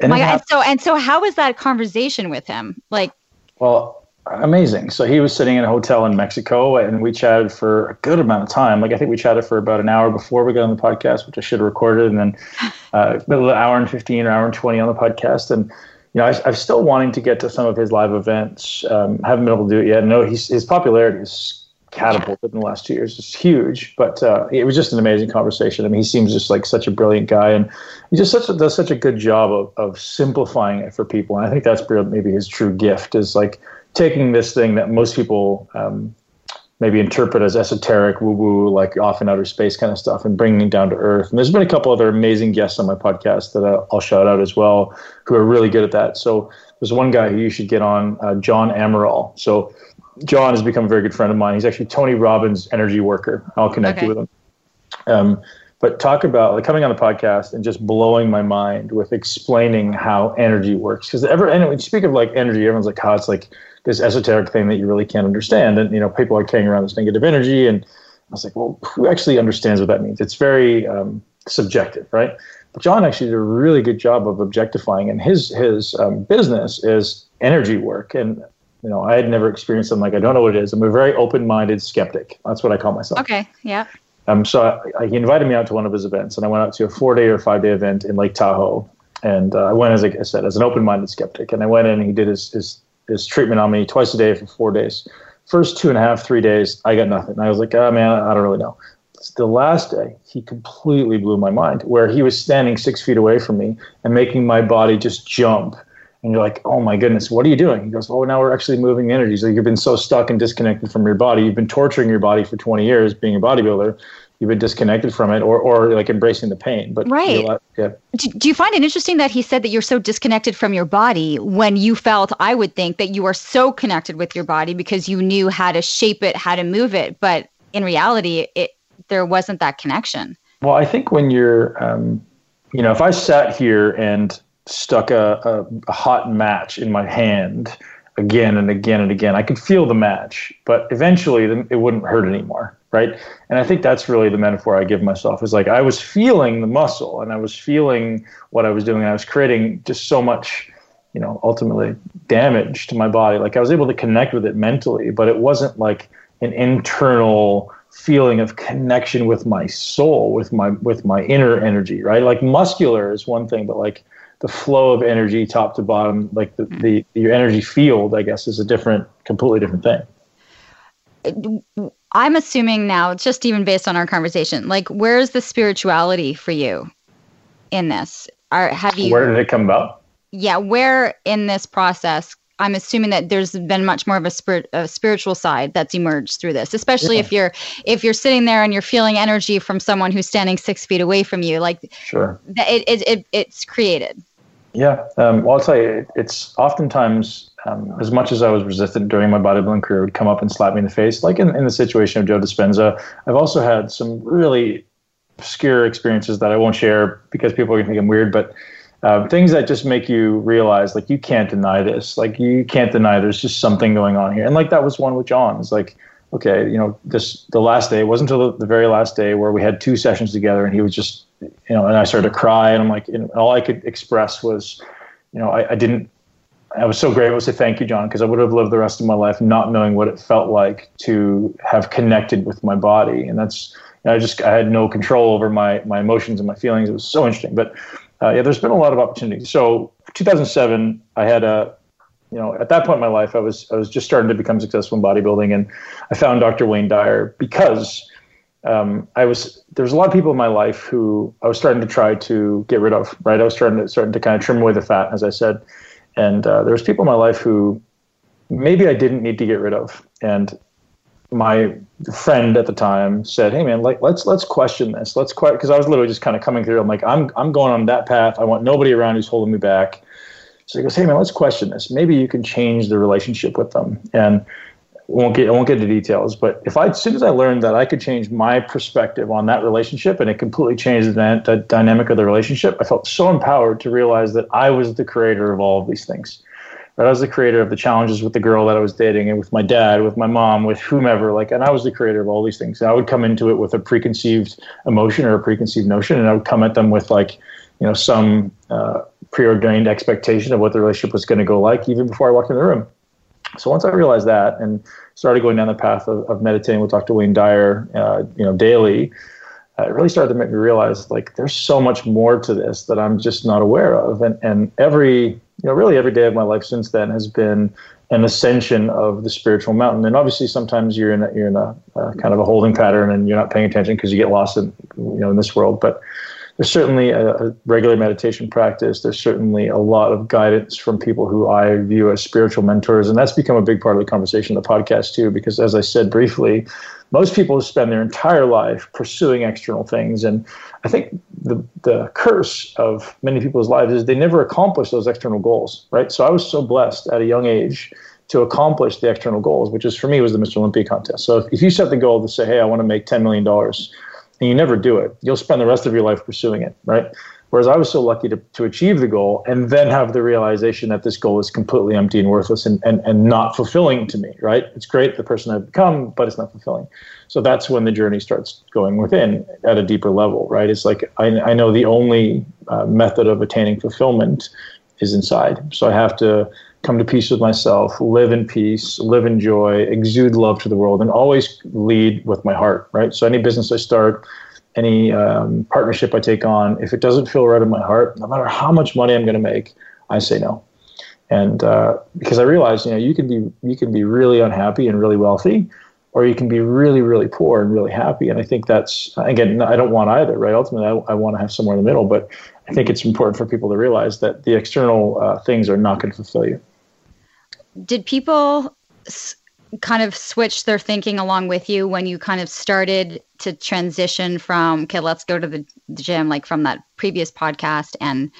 and, My, and so and so how was that conversation with him? Like Well, amazing. So he was sitting in a hotel in Mexico and we chatted for a good amount of time. Like I think we chatted for about an hour before we got on the podcast, which I should have recorded, and then <laughs> uh, an hour and 15 or hour and 20 on the podcast. And you know, I, am still wanting to get to some of his live events. Um, haven't been able to do it yet. No, he's, his popularity is catapulted in the last two years. It's huge, but uh, it was just an amazing conversation. I mean, he seems just like such a brilliant guy, and he just such a, does such a good job of, of simplifying it for people. And I think that's maybe his true gift is like taking this thing that most people um, maybe interpret as esoteric, woo woo, like off in outer space kind of stuff, and bringing it down to earth. And there's been a couple other amazing guests on my podcast that I'll shout out as well, who are really good at that. So there's one guy who you should get on, uh, John Amaral. So John has become a very good friend of mine. He's actually Tony Robbins' energy worker. I'll connect okay. you with him. Um, but talk about like coming on the podcast and just blowing my mind with explaining how energy works. Because ever, and when you speak of like energy, everyone's like, how oh, it's like this esoteric thing that you really can't understand. And, you know, people are carrying around this negative energy. And I was like, well, who actually understands what that means? It's very um, subjective, right? But John actually did a really good job of objectifying, and his his um, business is energy work. And you know, I had never experienced something like I don't know what it is. I'm a very open-minded skeptic. That's what I call myself. Okay. Yeah. Um, so I, I, he invited me out to one of his events, and I went out to a four-day or five-day event in Lake Tahoe. And uh, I went, as I said, as an open-minded skeptic. And I went in, and he did his, his his treatment on me twice a day for four days. First two and a half, three days, I got nothing. I was like, oh man, I don't really know. The last day, he completely blew my mind, where he was standing six feet away from me and making my body just jump and you're like, oh my goodness, what are you doing? He goes, oh, now we're actually moving the energy. So you've been so stuck and disconnected from your body. You've been torturing your body for 20 years being a bodybuilder. You've been disconnected from it or, or like embracing the pain. But right. Like, yeah. Do, do you find it interesting that he said that you're so disconnected from your body when you felt, I would think, that you are so connected with your body because you knew how to shape it, how to move it. But in reality, it there wasn't that connection. Well, I think when you're, um, you know, if I sat here and stuck a, a, hot match in my hand again and again and again. I could feel the match, but eventually it wouldn't hurt anymore, right? And I think that's really the metaphor I give myself is like I was feeling the muscle and I was feeling what I was doing. I was creating just so much, you know, ultimately damage to my body. Like I was able to connect with it mentally, but it wasn't like an internal feeling of connection with my soul, with my with my inner energy, right? Like muscular is one thing, but like the flow of energy top to bottom, like the, the your energy field, I guess, is a different, completely different thing. I'm assuming now, just even based on our conversation, like where's the spirituality for you in this? Are have you? Where did it come about? Yeah, where in this process? I'm assuming that there's been much more of a, spirit, a spiritual side that's emerged through this, especially yeah. if you're if you're sitting there and you're feeling energy from someone who's standing six feet away from you. Like, sure, it, it, it it's created. Yeah, um, well, I'll tell you, it's oftentimes um, as much as I was resistant during my bodybuilding career, would come up and slap me in the face. Like in, in the situation of Joe Dispenza, I've also had some really obscure experiences that I won't share because people are going to think I'm weird, but uh, things that just make you realize like you can't deny this. Like you can't deny there's just something going on here. And like that was one with John. It's like, okay, you know, this the last day. It wasn't until the, the very last day where we had two sessions together, and he was just you know, and I started to cry, and I'm like, and all I could express was, you know, I, I didn't. I was so grateful to say thank you, John, because I would have lived the rest of my life not knowing what it felt like to have connected with my body, and that's. I just I had no control over my my emotions and my feelings. It was so interesting, but uh, yeah, there's been a lot of opportunities. So 2007, I had a you know, at that point in my life, I was I was just starting to become successful in bodybuilding, and I found Dr. Wayne Dyer because um, I was there was a lot of people in my life who I was starting to try to get rid of. Right, I was starting to starting to kind of trim away the fat, as I said, and uh, there was people in my life who maybe I didn't need to get rid of. And my friend at the time said, "Hey man, like let's let's question this. Let's quite because I was literally just kind of coming through. I'm like, I'm I'm going on that path. I want nobody around who's holding me back." So he goes, "Hey man, let's question this. Maybe you can change the relationship with them." And won't get I won't get into details, but if I as soon as I learned that I could change my perspective on that relationship and it completely changed the, the dynamic of the relationship, I felt so empowered to realize that I was the creator of all of these things. That I was the creator of the challenges with the girl that I was dating and with my dad, with my mom, with whomever. Like, and I was the creator of all these things. And I would come into it with a preconceived emotion or a preconceived notion, and I would come at them with like, you know, some uh, preordained expectation of what the relationship was going to go like, even before I walked in the room. So once I realized that and started going down the path of, of meditating with Dr. Wayne Dyer, uh, you know, daily, uh, it really started to make me realize like there's so much more to this that I'm just not aware of. And and every you know really every day of my life since then has been an ascension of the spiritual mountain. And obviously, sometimes you're in a, you're in a uh, kind of a holding pattern and you're not paying attention because you get lost in you know in this world. But there's certainly a, a, regular meditation practice. There's certainly a lot of guidance from people who I view as spiritual mentors, and that's become a big part of the conversation the podcast too. Because as I said briefly, most people spend their entire life pursuing external things, and I think the the curse of many people's lives is they never accomplish those external goals. Right. So I was so blessed at a young age to accomplish the external goals, which is for me was the Mr. Olympia contest. So if, if you set the goal to say, hey, I want to make ten million dollars and you never do it, you'll spend the rest of your life pursuing it, right? Whereas I was so lucky to, to achieve the goal and then have the realization that this goal is completely empty and worthless and, and, and not fulfilling to me, right? It's great, the person I've become, but it's not fulfilling. So that's when the journey starts going within at a deeper level, right? It's like I, I know the only uh, method of attaining fulfillment is inside. So I have to come to peace with myself, live in peace, live in joy, exude love to the world, and always lead with my heart, right? So any business I start, any um, partnership I take on, if it doesn't feel right in my heart, no matter how much money I'm going to make, I say no. And uh, because I realize, you know, you can be you can be really unhappy and really wealthy, or you can be really really poor and really happy. And I think that's again, I don't want either, right? Ultimately, I, I want to have somewhere in the middle. But I think it's important for people to realize that the external uh, things are not going to fulfill you did people s- kind of switch their thinking along with you when you kind of started to transition from okay let's go to the, gym like from that previous podcast and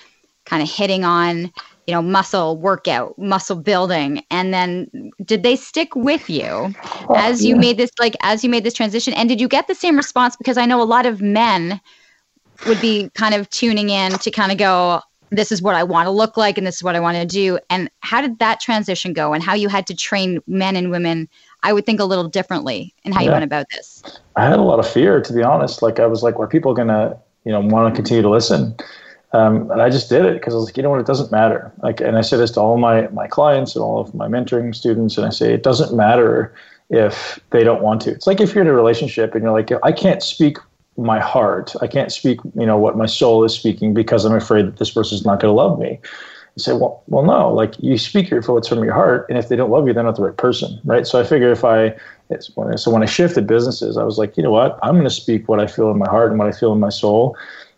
kind of hitting on you know muscle workout muscle building and then did they stick with you oh, as you yeah. made this like as you made this transition and did you get the same response because i know a lot of men would be kind of tuning in to kind of go this is what I want to look like and this is what I want to do. And how did that transition go and how you had to train men and women, I would think a little differently in how yeah. you went about this? I had a lot of fear, to be honest. Like I was like, are people going to, you know, want to continue to listen? Um, and I just did it because I was like, you know what, it doesn't matter. Like, and I say this to all my, my clients and all of my mentoring students, and I say, it doesn't matter if they don't want to. It's like if you're in a relationship and you're like, I can't speak my heart. I can't speak, you know, what my soul is speaking because I'm afraid that this person's not going to love me. You say, well, well, no. Like you speak your what's from your heart, and if they don't love you, they're not the right person, right? So I figure if I, so when I shifted businesses, I was like, you know what? I'm going to speak what I feel in my heart and what I feel in my soul,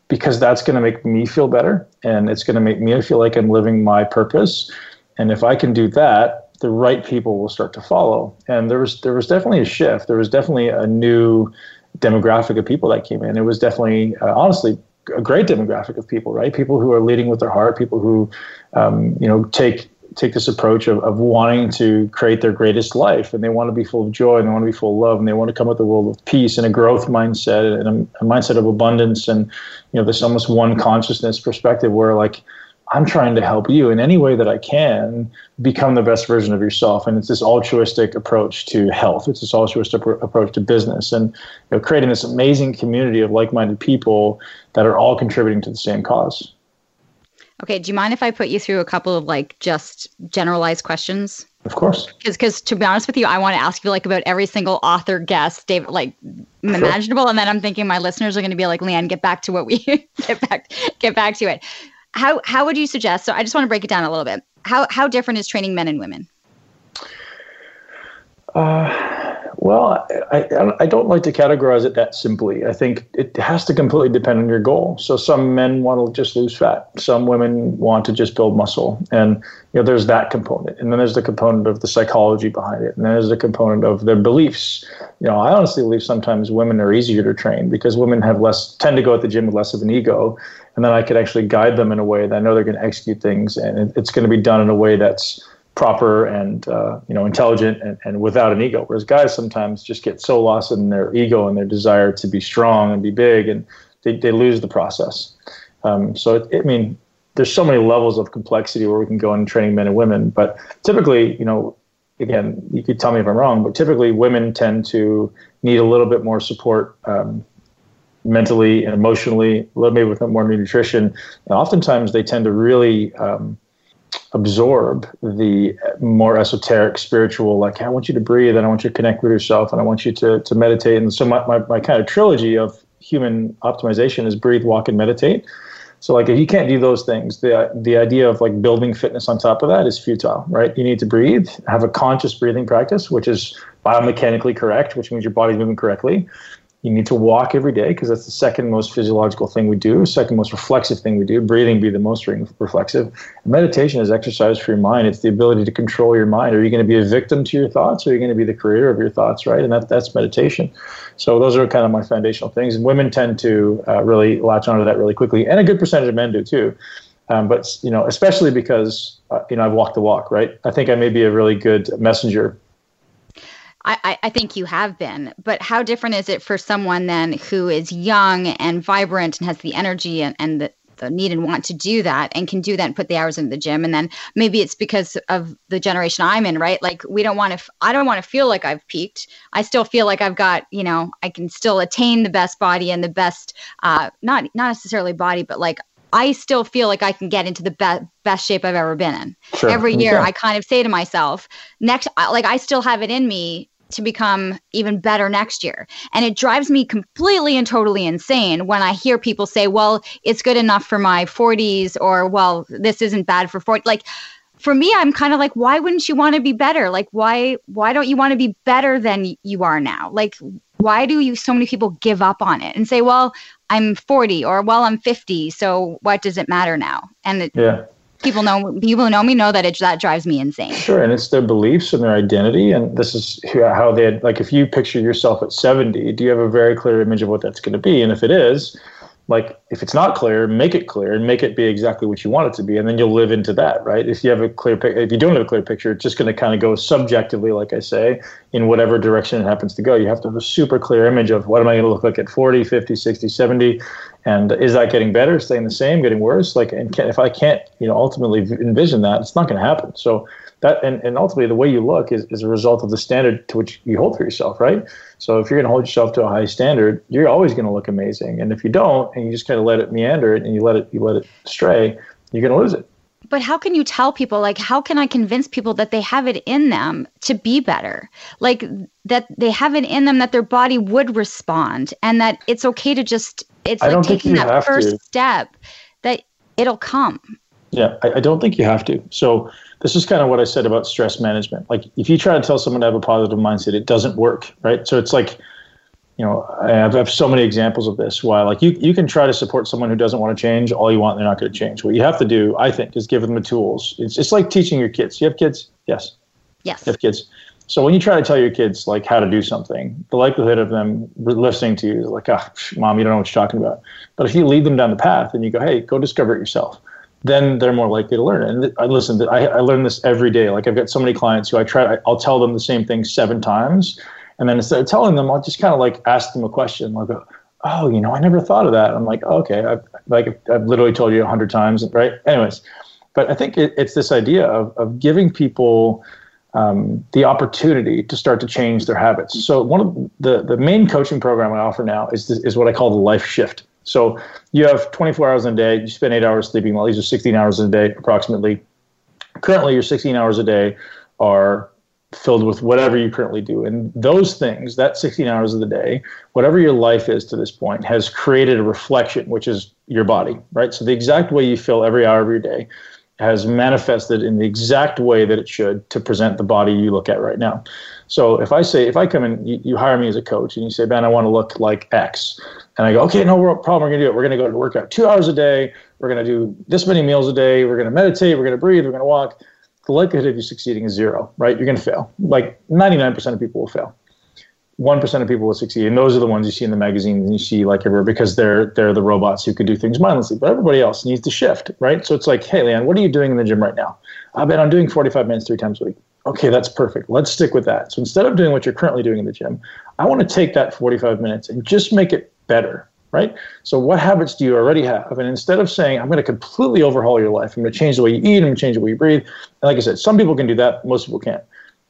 because that's going to make me feel better, and it's going to make me feel like I'm living my purpose. And if I can do that, the right people will start to follow. And there was there was definitely a shift. There was definitely a new demographic of people that came in. It was definitely, uh, honestly, a great demographic of people, right? People who are leading with their heart, people who, um, you know, take take this approach of, of wanting to create their greatest life and they want to be full of joy and they want to be full of love and they want to come at the world with peace and a growth mindset and a, a mindset of abundance and you know this almost one consciousness perspective where like I'm trying to help you in any way that I can become the best version of yourself. And it's this altruistic approach to health. It's this altruistic approach to business and you know, creating this amazing community of like-minded people that are all contributing to the same cause. Okay. Do you mind if I put you through a couple of like just generalized questions? Of course. Because, because to be honest with you, I want to ask you like about every single author, guest, David, like sure. imaginable, and then I'm thinking my listeners are going to be like, Leanne, get back to what we <laughs> get back, get back to it how how would you suggest? So I just want to break it down a little bit. How how different is training men and women? Uh, well, I, I don't like to categorize it that simply. I think it has to completely depend on your goal. So some men want to just lose fat. Some women want to just build muscle. And you know, there's that component. And then there's the component of the psychology behind it. And then there's the component of their beliefs. You know, I honestly believe sometimes women are easier to train because women have less tend to go at the gym with less of an ego and then I could actually guide them in a way that I know they're going to execute things, and it's going to be done in a way that's proper and uh, you know intelligent and, and without an ego. Whereas guys sometimes just get so lost in their ego and their desire to be strong and be big, and they, they lose the process. Um, so it, I mean, there's so many levels of complexity where we can go in training men and women, but typically, you know, again, you could tell me if I'm wrong, but typically women tend to need a little bit more support um, mentally and emotionally, maybe with more nutrition. And oftentimes they tend to really um, absorb the more esoteric spiritual, like, I want you to breathe and I want you to connect with yourself and I want you to, to meditate. And so my, my, my kind of trilogy of human optimization is breathe, walk, and meditate. So like if you can't do those things, the the idea of like building fitness on top of that is futile, right? You need to breathe, have a conscious breathing practice, which is biomechanically correct, which means your body's moving correctly. You need to walk every day because that's the second most physiological thing we do, second most reflexive thing we do. Breathing be the most reflexive. Meditation is exercise for your mind. It's the ability to control your mind. Are you going to be a victim to your thoughts, or are you going to be the creator of your thoughts, right? And that, that's meditation. So those are kind of my foundational things. And women tend to uh, really latch onto that really quickly, and a good percentage of men do too. Um, but you know, especially because uh, you know I've walked the walk, right? I think I may be a really good messenger I, I, think you have been, but how different is it for someone then who is young and vibrant and has the energy and, and the, the need and want to do that and can do that and put the hours into the gym and then maybe it's because of the generation i'm in right like we don't want to f- i don't want to feel like i've peaked i still feel like i've got you know i can still attain the best body and the best uh not not necessarily body but like I still feel like I can get into the be- best shape I've ever been in. Sure. Every year, I kind of say to myself, next, like I still have it in me to become even better next year. And it drives me completely and totally insane when I hear people say, well, it's good enough for my 40s, or well, this isn't bad for 40. Like, for me i'm kind of like why wouldn't you want to be better like why why don't you want to be better than you are now like why do you so many people give up on it and say well i'm 40 or well i'm 50 so what does it matter now and it, yeah people know people who know me know that it that drives me insane. Sure, and it's their beliefs and their identity, and this is how they like. If you picture yourself at seventy, do you have a very clear image of what that's going to be? And if it is, like if it's not clear make it clear and make it be exactly what you want it to be and then you'll live into that right? If you have a clear if you don't have a clear picture it's just going to kind of go subjectively like i say in whatever direction it happens to go. You have to have a super clear image of what am i going to look like at 40 50 60 70 and is that getting better staying the same getting worse? Like and can, if i can't you know ultimately envision that it's not going to happen. So that and, and ultimately the way you look is, is a result of the standard to which you hold for yourself right? So if you're going to hold yourself to a high standard you're always going to look amazing. And if you don't and you just kind of let it meander and you let it you let it stray you're going to lose it. But how can you tell people like how can i convince people that they have it in them to be better? Like that they have it in them that their body would respond and that it's okay to just it's like taking that first to. step that it'll come. Yeah I, I don't think you have to. So this is kind of what I said about stress management. Like if you try to tell someone to have a positive mindset, it doesn't work, right? So it's like, you know, I have, I have so many examples of this. Why, like you, you can try to support someone who doesn't want to change all you want, they're not going to change. What you have to do, I think, is give them the tools. It's it's like teaching your kids. You have kids, yes, yes, you have kids. So when you try to tell your kids like how to do something, the likelihood of them listening to you is like, ah, oh, mom, you don't know what you're talking about. But if you lead them down the path and you go, hey, go discover it yourself then they're more likely to learn it. And I listen, I, I learn this every day. Like I've got so many clients who I try, I'll tell them the same thing seven times. And then instead of telling them, I'll just kind of like ask them a question. Like, oh, you know, I never thought of that. I'm like, oh, okay. I've, like I've literally told you a hundred times, right? Anyways, but I think it, it's this idea of, of giving people um, the opportunity to start to change their habits. So one of the, the main coaching program I offer now is, is what I call the life shift. So you have 24 hours in a day. You spend eight hours sleeping. Well, these are 16 hours in a day, approximately. Currently, your 16 hours a day are filled with whatever you currently do. And those things, that 16 hours of the day, whatever your life is to this point, has created a reflection, which is your body, right? So the exact way you feel every hour of your day has manifested in the exact way that it should to present the body you look at right now. So if I say, if I come in, you, you hire me as a coach and you say, Ben, I want to look like X. And I go, okay, no problem. We're going to do it. We're going to go to work out two hours a day. We're going to do this many meals a day. We're going to meditate. We're going to breathe. We're going to walk. The likelihood of you succeeding is zero, right? You're going to fail. Like 99% of people will fail. 1% of people will succeed. And those are the ones you see in the magazines and you see like everywhere because they're, they're the robots who could do things mindlessly. But everybody else needs to shift, right? So it's like, hey, Leanne, what are you doing in the gym right now? I bet I'm doing 45 minutes three times a week okay, that's perfect. Let's stick with that. So instead of doing what you're currently doing in the gym, I want to take that 45 minutes and just make it better, right? So what habits do you already have? And instead of saying, I'm going to completely overhaul your life, I'm going to change the way you eat, I'm going to change the way you breathe. And like I said, some people can do that, most people can't.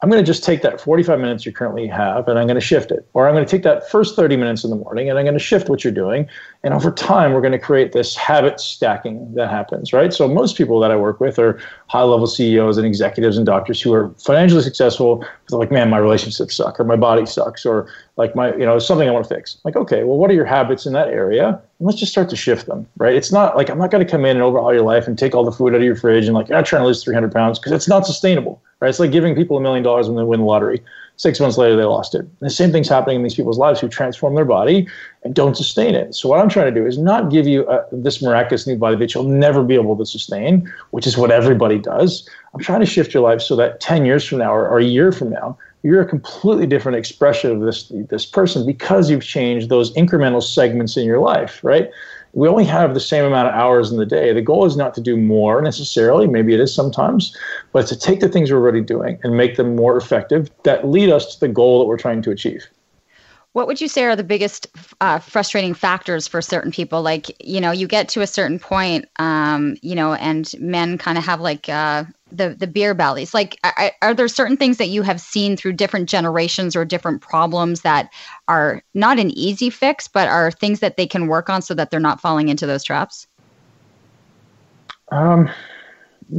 I'm going to just take that 45 minutes you currently have and I'm going to shift it. Or I'm going to take that first 30 minutes in the morning and I'm going to shift what you're doing. And over time, we're going to create this habit stacking that happens, right? So most people that I work with are high level CEOs and executives and doctors who are financially successful. Like, man, my relationships suck or my body sucks or like my, you know, something I want to fix. Like, okay, well, what are your habits in that area? And let's just start to shift them, right? It's not like I'm not going to come in and overhaul your life and take all the food out of your fridge and like, I'm trying to lose 300 pounds because it's not sustainable Right? It's like giving people a million dollars when they win the lottery. Six months later, they lost it. The same thing's happening in these people's lives who transform their body and don't sustain it. So what I'm trying to do is not give you a, uh, this miraculous new body that you'll never be able to sustain, which is what everybody does. I'm trying to shift your life so that 10 years from now or, or a year from now, you're a completely different expression of this this person because you've changed those incremental segments in your life, right? We only have the same amount of hours in the day. The goal is not to do more necessarily, maybe it is sometimes, but to take the things we're already doing and make them more effective that lead us to the goal that we're trying to achieve. What would you say are the biggest uh, frustrating factors for certain people? Like, you know, you get to a certain point, um, you know, and men kind of have like uh, the the beer bellies. Like, are, are there certain things that you have seen through different generations or different problems that are not an easy fix, but are things that they can work on so that they're not falling into those traps? Um,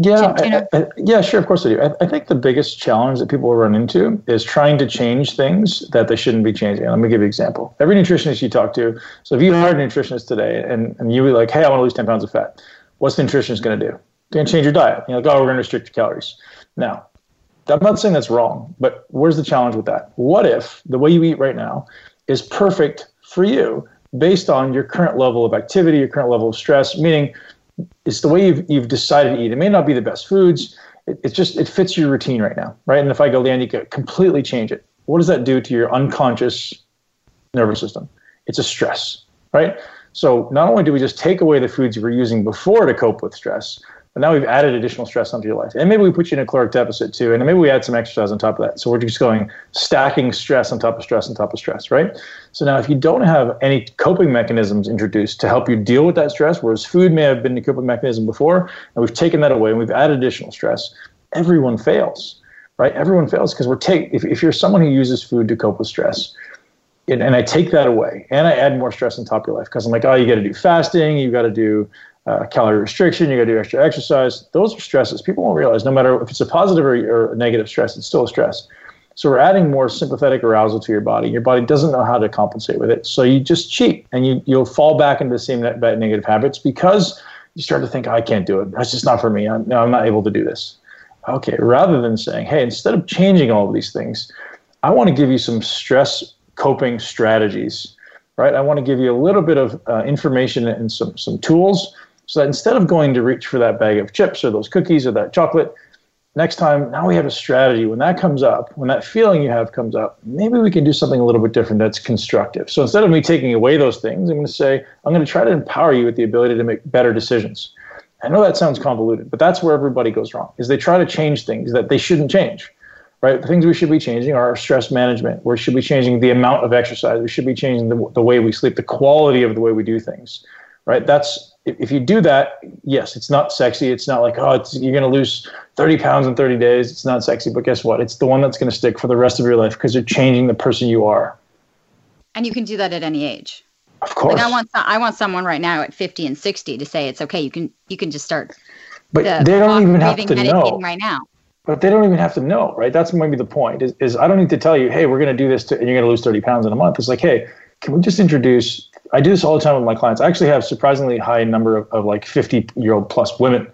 yeah, I, I, yeah, sure. Of course I do. I, I, think the biggest challenge that people run into is trying to change things that they shouldn't be changing. Let me give you an example. Every nutritionist you talk to, so if you hired a nutritionist today and, and you were like, hey, I want to lose 10 pounds of fat, what's the nutritionist going to do? They're going to change your diet. You're like, oh, we're going to restrict your calories. Now, I'm not saying that's wrong, but where's the challenge with that? What if the way you eat right now is perfect for you based on your current level of activity, your current level of stress, meaning it's the way you've, you've decided to eat. It may not be the best foods. It, it's just, it fits your routine right now, right? And if I go, could completely change it. What does that do to your unconscious nervous system? It's a stress, right? So not only do we just take away the foods you were using before to cope with stress, but now we've added additional stress onto your life. And maybe we put you in a caloric deficit too. And maybe we add some exercise on top of that. So we're just going stacking stress on top of stress on top of stress, right? So now if you don't have any coping mechanisms introduced to help you deal with that stress, whereas food may have been a coping mechanism before, and we've taken that away and we've added additional stress, everyone fails, right? Everyone fails because we're take if, if you're someone who uses food to cope with stress, and, and I take that away and I add more stress on top of your life because I'm like, oh, you got to do fasting, you got to do uh, calorie restriction, you got to do extra exercise. Those are stresses. People won't realize no matter if it's a positive or, or negative stress, it's still a stress. So we're adding more sympathetic arousal to your body. Your body doesn't know how to compensate with it. So you just cheat and you, you'll fall back into the same bad negative habits because you start to think, I can't do it. That's just not for me. I'm, I'm not able to do this. Okay, rather than saying, hey, instead of changing all of these things, I want to give you some stress coping strategies, right? I want to give you a little bit of uh, information and some, some tools so that instead of going to reach for that bag of chips or those cookies or that chocolate, next time, now we have a strategy. When that comes up, when that feeling you have comes up, maybe we can do something a little bit different that's constructive. So instead of me taking away those things, I'm going to say, I'm going to try to empower you with the ability to make better decisions. I know that sounds convoluted, but that's where everybody goes wrong, is they try to change things that they shouldn't change. Right? The things we should be changing are our stress management. We should be changing the amount of exercise. We should be changing the, the way we sleep, the quality of the way we do things. Right? That's if you do that, yes, it's not sexy. It's not like, oh, you're going to lose 30 pounds in 30 days. It's not sexy. But guess what? It's the one that's going to stick for the rest of your life because you're changing the person you are. And you can do that at any age. Of course. Like I want, I want someone right now at 50 and 60 to say it's okay. You can, you can just start. But the they don't even have to know right now. But they don't even have to know, right? That's maybe the point. Is, is I don't need to tell you, hey, we're going to do this, to, and you're going to lose 30 pounds in a month. It's like, hey, can we just introduce I do this all the time with my clients. I actually have surprisingly high number of, of like 50 year old plus women.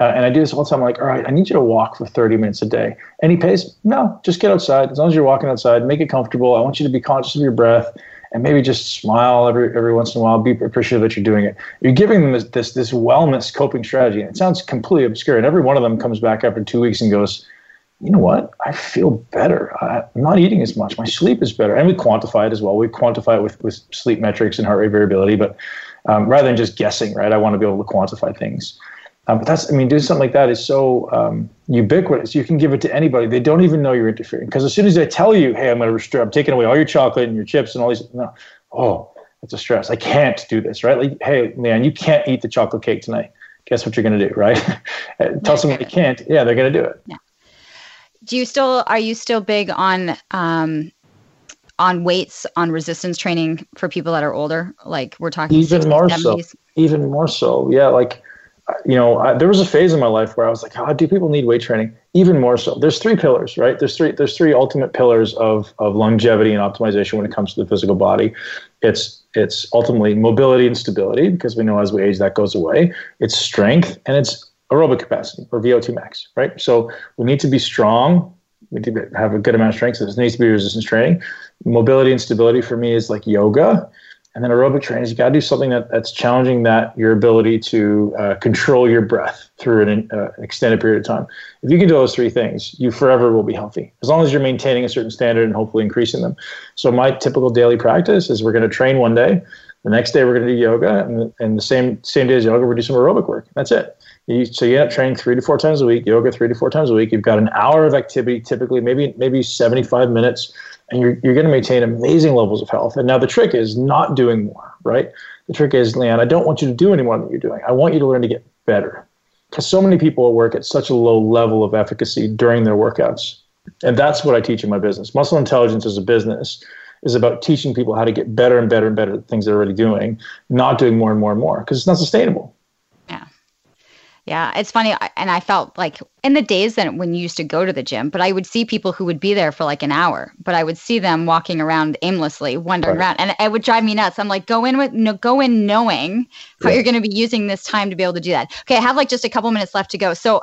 Uh, and I do this all the time. I'm like, all right, I need you to walk for 30 minutes a day. Any pace? No, just get outside. As long as you're walking outside, make it comfortable. I want you to be conscious of your breath and maybe just smile every every once in a while. Be appreciative that you're doing it. You're giving them this this, this wellness coping strategy. And it sounds completely obscure. And every one of them comes back after two weeks and goes, you know what? I feel better. I, am not eating as much. My sleep is better. And we quantify it as well. We quantify it with, with sleep metrics and heart rate variability, but um, rather than just guessing, right? I want to be able to quantify things. Um, but that's, I mean, doing something like that is so um, ubiquitous. You can give it to anybody. They don't even know you're interfering. Because as soon as I tell you, hey, I'm going to restrict, I'm taking away all your chocolate and your chips and all these, no, oh, it's a stress. I can't do this, right? Like, hey, man, you can't eat the chocolate cake tonight. Guess what you're going to do, right? <laughs> tell someone you can't. Yeah, they're going to do it. Yeah do you still are you still big on um, on weights on resistance training for people that are older? Like we're talking even 60s, more 70s? so. Even more so, yeah. Like you know, I, there was a phase in my life where I was like, "Oh, do people need weight training?" Even more so. There's three pillars, right? There's three. There's three ultimate pillars of of longevity and optimization when it comes to the physical body. It's it's ultimately mobility and stability because we know as we age that goes away. It's strength and it's aerobic capacity or VO2 max, right? So we need to be strong. We need to have a good amount of strength. So this needs to be resistance training. Mobility and stability for me is like yoga and then aerobic training you got to do something that, that's challenging that your ability to uh, control your breath through an, uh, extended period of time. If you can do those three things, you forever will be healthy as long as you're maintaining a certain standard and hopefully increasing them. So my typical daily practice is we're going to train one day. The next day we're going to do yoga, and, and the same same day as yoga we're going to do some aerobic work. That's it. You, so you end up training three to four times a week, yoga three to four times a week. You've got an hour of activity, typically maybe maybe 75 minutes and you're, you're going to maintain amazing levels of health. And now the trick is not doing more, right? The trick is, Leanne, I don't want you to do any more than you're doing. I want you to learn to get better. Because so many people work at such a low level of efficacy during their workouts. And that's what I teach in my business. Muscle intelligence as a business is about teaching people how to get better and better and better at things they're already doing, not doing more and more and more, because it's not sustainable. Yeah, it's funny. And I felt like in the days that when you used to go to the gym, but I would see people who would be there for like an hour, but I would see them walking around aimlessly, wandering right. around, and it would drive me nuts. I'm like, go in with no, go in knowing how yeah. you're going to be using this time to be able to do that. Okay, I have like just a couple minutes left to go, so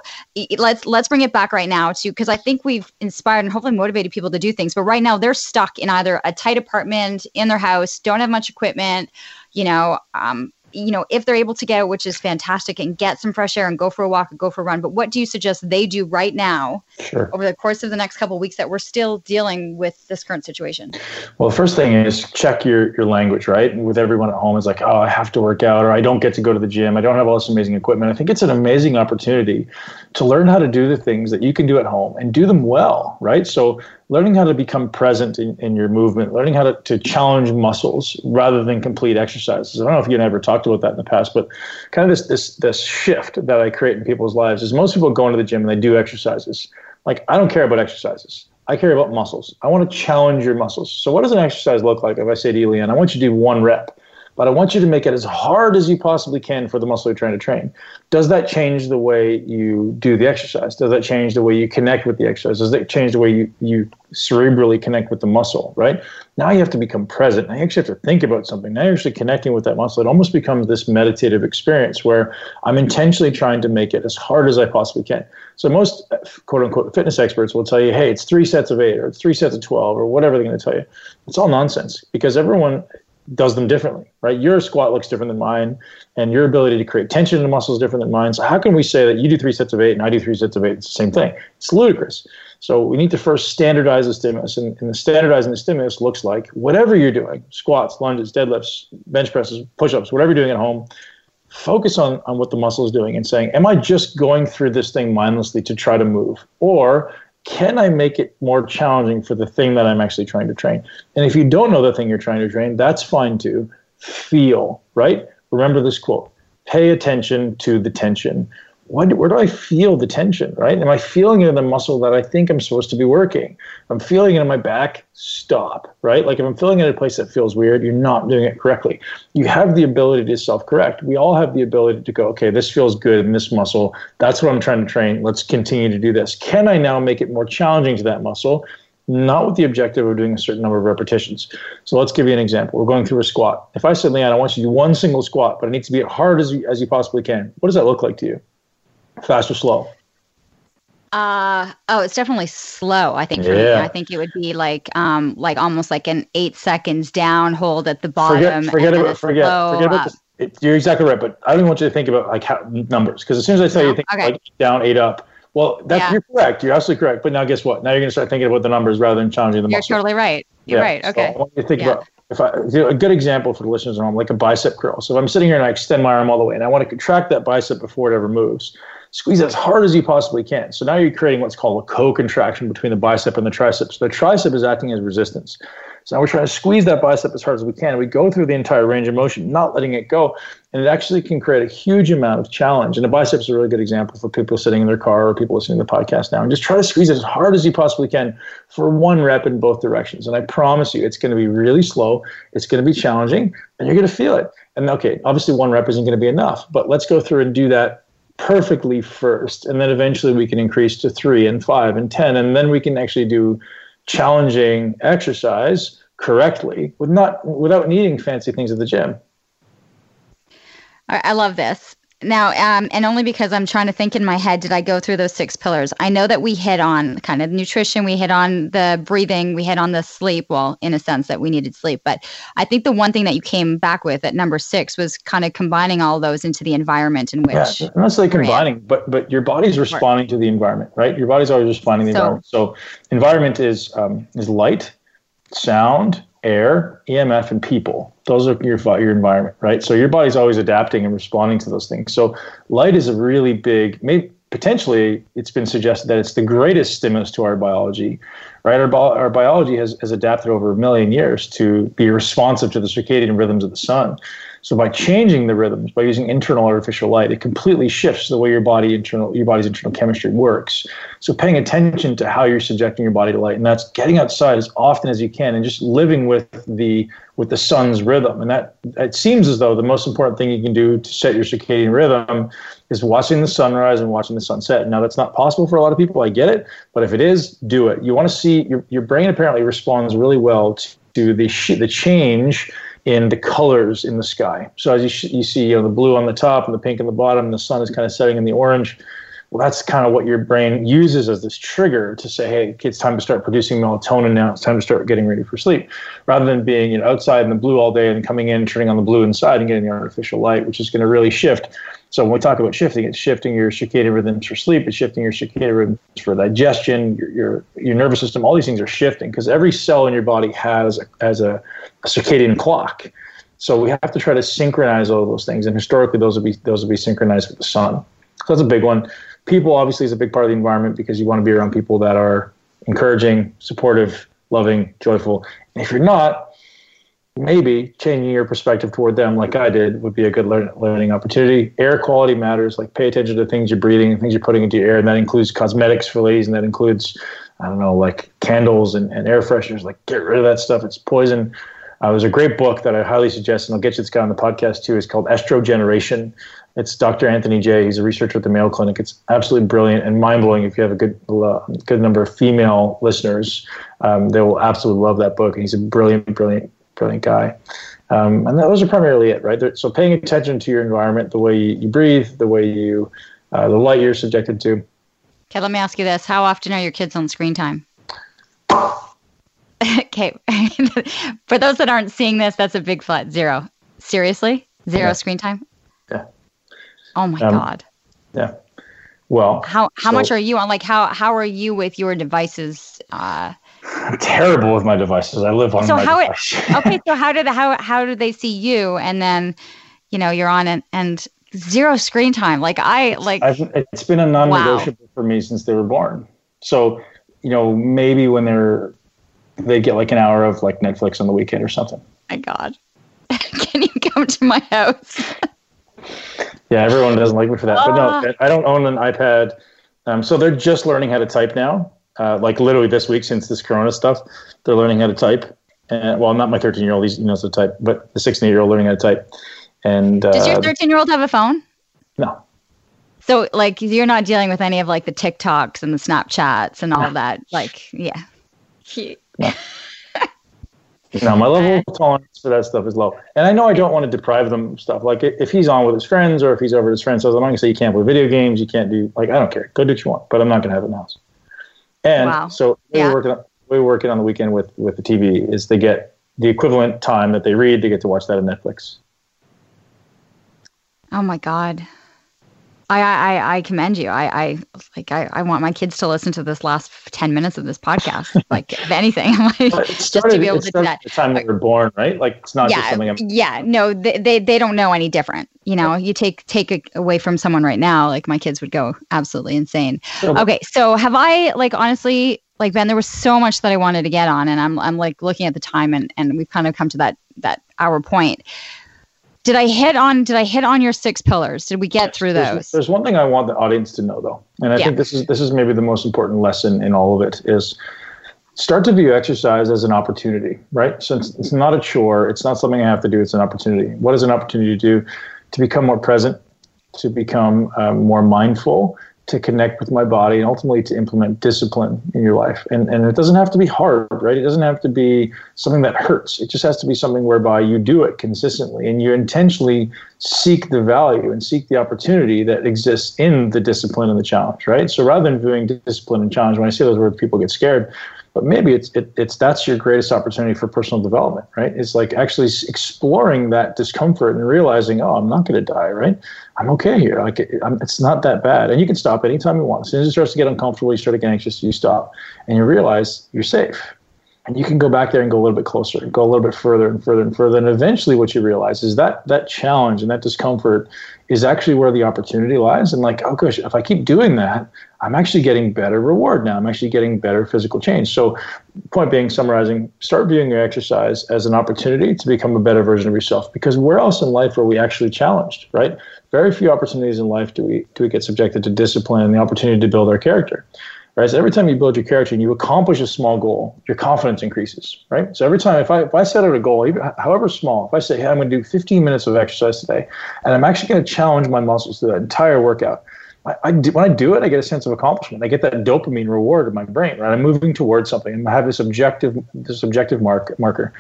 let's let's bring it back right now to because I think we've inspired and hopefully motivated people to do things, but right now they're stuck in either a tight apartment in their house, don't have much equipment, you know, um, you know, if they're able to get it, which is fantastic, and get some fresh air and go for a walk or go for a run. But what do you suggest they do right now sure. over the course of the next couple of weeks that we're still dealing with this current situation? Well, the first thing is check your, your language, right? With everyone at home is like, oh, I have to work out, or I don't get to go to the gym. I don't have all this amazing equipment. I think it's an amazing opportunity to learn how to do the things that you can do at home and do them well, right? So learning how to become present in, in your movement, learning how to, to challenge muscles rather than complete exercises. I don't know if you and I ever talked about that in the past, but kind of this this this shift that I create in people's lives is most people go into the gym and they do exercises. Like I don't care about exercises. I care about muscles. I want to challenge your muscles. So what does an exercise look like if I say to you, I want you to do one rep? But I want you to make it as hard as you possibly can for the muscle you're trying to train. Does that change the way you do the exercise? Does that change the way you connect with the exercise? Does that change the way you, you cerebrally connect with the muscle, right? Now you have to become present. Now you actually have to think about something. Now you're actually connecting with that muscle. It almost becomes this meditative experience where I'm intentionally trying to make it as hard as I possibly can. So most uh, quote unquote fitness experts will tell you, hey, it's three sets of eight or three sets of 12 or whatever they're going to tell you. It's all nonsense because everyone does them differently, right? Your squat looks different than mine, and your ability to create tension in the muscle is different than mine. So how can we say that you do three sets of eight and I do three sets of eight? It's the same thing. It's ludicrous. So we need to first standardize the stimulus, and, and the standardizing the stimulus looks like whatever you're doing: squats, lunges, deadlifts, bench presses, push-ups, whatever you're doing at home. Focus on, on what the muscle is doing and saying, Am I just going through this thing mindlessly to try to move? Or can I make it more challenging for the thing that I'm actually trying to train? And if you don't know the thing you're trying to train, that's fine too. Feel, right? Remember this quote pay attention to the tension what, where do I feel the tension, right? Am I feeling it in the muscle that I think I'm supposed to be working? I'm feeling it in my back, stop, right? Like if I'm feeling it in a place that feels weird, you're not doing it correctly. You have the ability to self correct. We all have the ability to go, okay, this feels good in this muscle. That's what I'm trying to train. Let's continue to do this. Can I now make it more challenging to that muscle? Not with the objective of doing a certain number of repetitions. So let's give you an example. We're going through a squat. If I said, Leanne, I want you to do one single squat, but it needs to be as hard as you, as you possibly can, what does that look like to you? Fast or slow? Uh oh, it's definitely slow. I think for yeah. me, I think it would be like um like almost like an eight seconds down hold at the bottom. Forget, forget about forget forget about this. It, you're exactly right, but I don't want you to think about like how, numbers because as soon as I tell no? you think okay. like down, eight up. Well, that's yeah. you're correct. You're absolutely correct. But now, guess what? Now you're going to start thinking about the numbers rather than challenging the You're muscle. totally right. You're yeah. right. Okay. So I want you to think yeah. about if I you know, a good example for the listeners at home, like a bicep curl. So if I'm sitting here and I extend my arm all the way, and I want to contract that bicep before it ever moves squeeze as hard as you possibly can. So now you're creating what's called a co-contraction between the bicep and the tricep. So the tricep is acting as resistance. So now we're trying to squeeze that bicep as hard as we can. We go through the entire range of motion, not letting it go. And it actually can create a huge amount of challenge. And the bicep is a really good example for people sitting in their car or people listening to the podcast now. And just try to squeeze as hard as you possibly can for one rep in both directions. And I promise you, it's going to be really slow. It's going to be challenging, and you're going to feel it. And okay, obviously one rep isn't going to be enough, but let's go through and do that perfectly first. And then eventually we can increase to three and five and 10. And then we can actually do challenging exercise correctly with not without needing fancy things at the gym. I love this. Now, um, and only because I'm trying to think in my head, did I go through those six pillars? I know that we hit on kind of nutrition, we hit on the breathing, we hit on the sleep. Well, in a sense that we needed sleep, but I think the one thing that you came back with at number six was kind of combining all those into the environment in which. Yeah, not necessarily combining, but but your body's responding to the environment, right? Your body's always responding to the so, environment. So, environment is um, is light, sound, air, EMF, and people. Those are your your environment, right? So your body's always adapting and responding to those things. So light is a really big, maybe potentially it's been suggested that it's the greatest stimulus to our biology, right? Our, our biology has, has adapted over a million years to be responsive to the circadian rhythms of the sun. So by changing the rhythms, by using internal artificial light, it completely shifts the way your body internal your body's internal chemistry works. So paying attention to how you're subjecting your body to light, and that's getting outside as often as you can and just living with the with the sun's rhythm. And that it seems as though the most important thing you can do to set your circadian rhythm is watching the sunrise and watching the sunset. Now that's not possible for a lot of people. I get it, but if it is, do it. You want to see your your brain apparently responds really well to the sh- the change in the colors in the sky. So as you, sh- you see, you know, the blue on the top and the pink on the bottom, and the sun is kind of setting in the orange. Well, that's kind of what your brain uses as this trigger to say, "Hey, it's time to start producing melatonin now. It's time to start getting ready for sleep," rather than being you know outside in the blue all day and coming in, turning on the blue inside, and getting the artificial light, which is going to really shift so when we talk about shifting, it's shifting your circadian rhythms for sleep, it's shifting your circadian rhythms for digestion, your your, your nervous system. All these things are shifting because every cell in your body has a, a, a circadian clock. So we have to try to synchronize all those things, and historically, those would be those will be synchronized with the sun. So that's a big one. People obviously is a big part of the environment because you want to be around people that are encouraging, supportive, loving, joyful. And if you're not, maybe changing your perspective toward them like i did would be a good learn, learning opportunity. Air quality matters like pay attention to things you're breathing and things you're putting into your air and that includes cosmetics for ladies and that includes i don't know like candles and, and air fresheners like get rid of that stuff it's poison. Uh, there's a great book that i highly suggest and i'll get you this guy on the podcast too it's called estrogeneration. It's dr anthony jay he's a researcher at the mayo clinic. It's absolutely brilliant and mind-blowing if you have a good uh, good number of female listeners. Um, they will absolutely love that book and he's a brilliant brilliant brilliant guy. Um, and those are primarily it, right? So paying attention to your environment, the way you, breathe, the way you, uh, the light you're subjected to. Okay, let me ask you this: How often are your kids on screen time? <laughs> okay, <laughs> for those that aren't seeing this, that's a big flat zero. Seriously, zero yeah. screen time? Yeah. Oh my um, god. Yeah. Well, how how so, much are you on? Like how how are you with your devices? Uh, I'm terrible with my devices. I live on so my how device. It, <laughs> okay, so how did how how do they see you? And then, you know, you're on and and zero screen time. Like I like. I've, it's been a non-negotiable wow. for me since they were born. So, you know, maybe when they're they get like an hour of like Netflix on the weekend or something. My God, <laughs> can you come to my house? <laughs> yeah, everyone doesn't like me for that, but no, ah. I don't own an iPad. Um, so they're just learning how to type now uh, like literally this week since this Corona stuff, they're learning how to type. And, well, not my 13 year old, he knows how to type, but the 16 year old learning how to type. And uh, does your 13 year old have a phone? No. So like you're not dealing with any of like the TikToks and the Snapchats and all no. that. Like, yeah. No. <laughs> no, my level of tolerance for that stuff is low. And I know I don't want to deprive them stuff. Like if he's on with his friends or if he's over with his friends, so I'm not going to say you can't play video games, you can't do like I don't care. Go do what you want, but I'm not going to have it in the house. And wow. so yeah. we're working on, we're working on the weekend with with the TV is they get the equivalent time that they read, they get to watch that on Netflix. Oh my god. I, I, I commend you. I, I like I, I want my kids to listen to this last ten minutes of this podcast. <laughs> like if anything, <laughs> like started, just to be able to do that. The time they were born, right? Like it's not yeah, just something. I'm- yeah, no, they, they they don't know any different. You know, you take take it away from someone right now, like my kids would go absolutely insane. Okay, so have I like honestly like Ben, there was so much that I wanted to get on, and I'm I'm like looking at the time, and and we've kind of come to that that hour point. Did I hit on Did I hit on your six pillars? Did we get through those? There's, there's one thing I want the audience to know, though, and I yeah. think this is this is maybe the most important lesson in all of it is start to view exercise as an opportunity, right? Since it's not a chore, it's not something I have to do, it's an opportunity. What is an opportunity to do? To become more present, to become um, more mindful, to connect with my body and ultimately to implement discipline in your life. And, and it doesn't have to be hard, right? It doesn't have to be something that hurts. It just has to be something whereby you do it consistently and you intentionally seek the value and seek the opportunity that exists in the discipline and the challenge, right? So rather than viewing discipline and challenge, when I say those words, people get scared but maybe it's it, it's that's your greatest opportunity for personal development right it's like actually exploring that discomfort and realizing oh i'm not going to die right i'm okay here. Like it, it's not that bad. And you can stop anytime you want. As soon as it starts to get uncomfortable you start to get anxious you stop. And you realize you're safe. And you can go back there and go a little bit closer go a little bit further and further and further. And eventually what you realize is that that challenge and that discomfort is actually where the opportunity lies. And like oh gosh if i keep doing that i'm actually getting better reward now. I'm actually getting better physical change. So point being summarizing start viewing your exercise as an opportunity to become a better version of yourself. Because where else in life are we actually challenged right very few opportunities in life do we do we get subjected to discipline and the opportunity to build our character right? So every time you build your character and you accomplish a small goal, your confidence increases, right? So every time, if I if I set out a goal, even however small, if I say, hey, I'm going to do 15 minutes of exercise today, and I'm actually going to challenge my muscles through that entire workout. I, I do, when I do it, I get a sense of accomplishment. I get that dopamine reward in my brain, right? I'm moving towards something, I have this objective, this objective mark marker.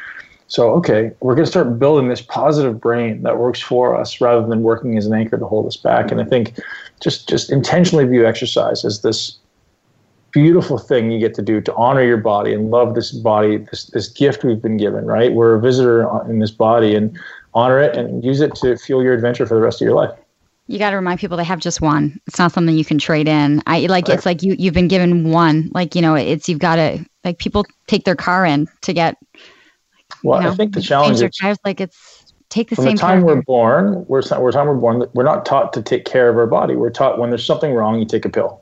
So, okay, we're going to start building this positive brain that works for us rather than working as an anchor to hold us back. And I think just just intentionally view exercise as this beautiful thing you get to do to honor your body and love this body, this, this gift we've been given, right? We're a visitor in this body and honor it and use it to fuel your adventure for the rest of your life. You got to remind people they have just one. It's not something you can trade in. I like right. it's like you you've been given one. Like you know, it's you've got to like people take their car in to get. Well, you know, I think the challenge is tires, like it's take the from same. the time we're born, we're we're time we're born. We're not taught to take care of our body. We're taught when there's something wrong, you take a pill,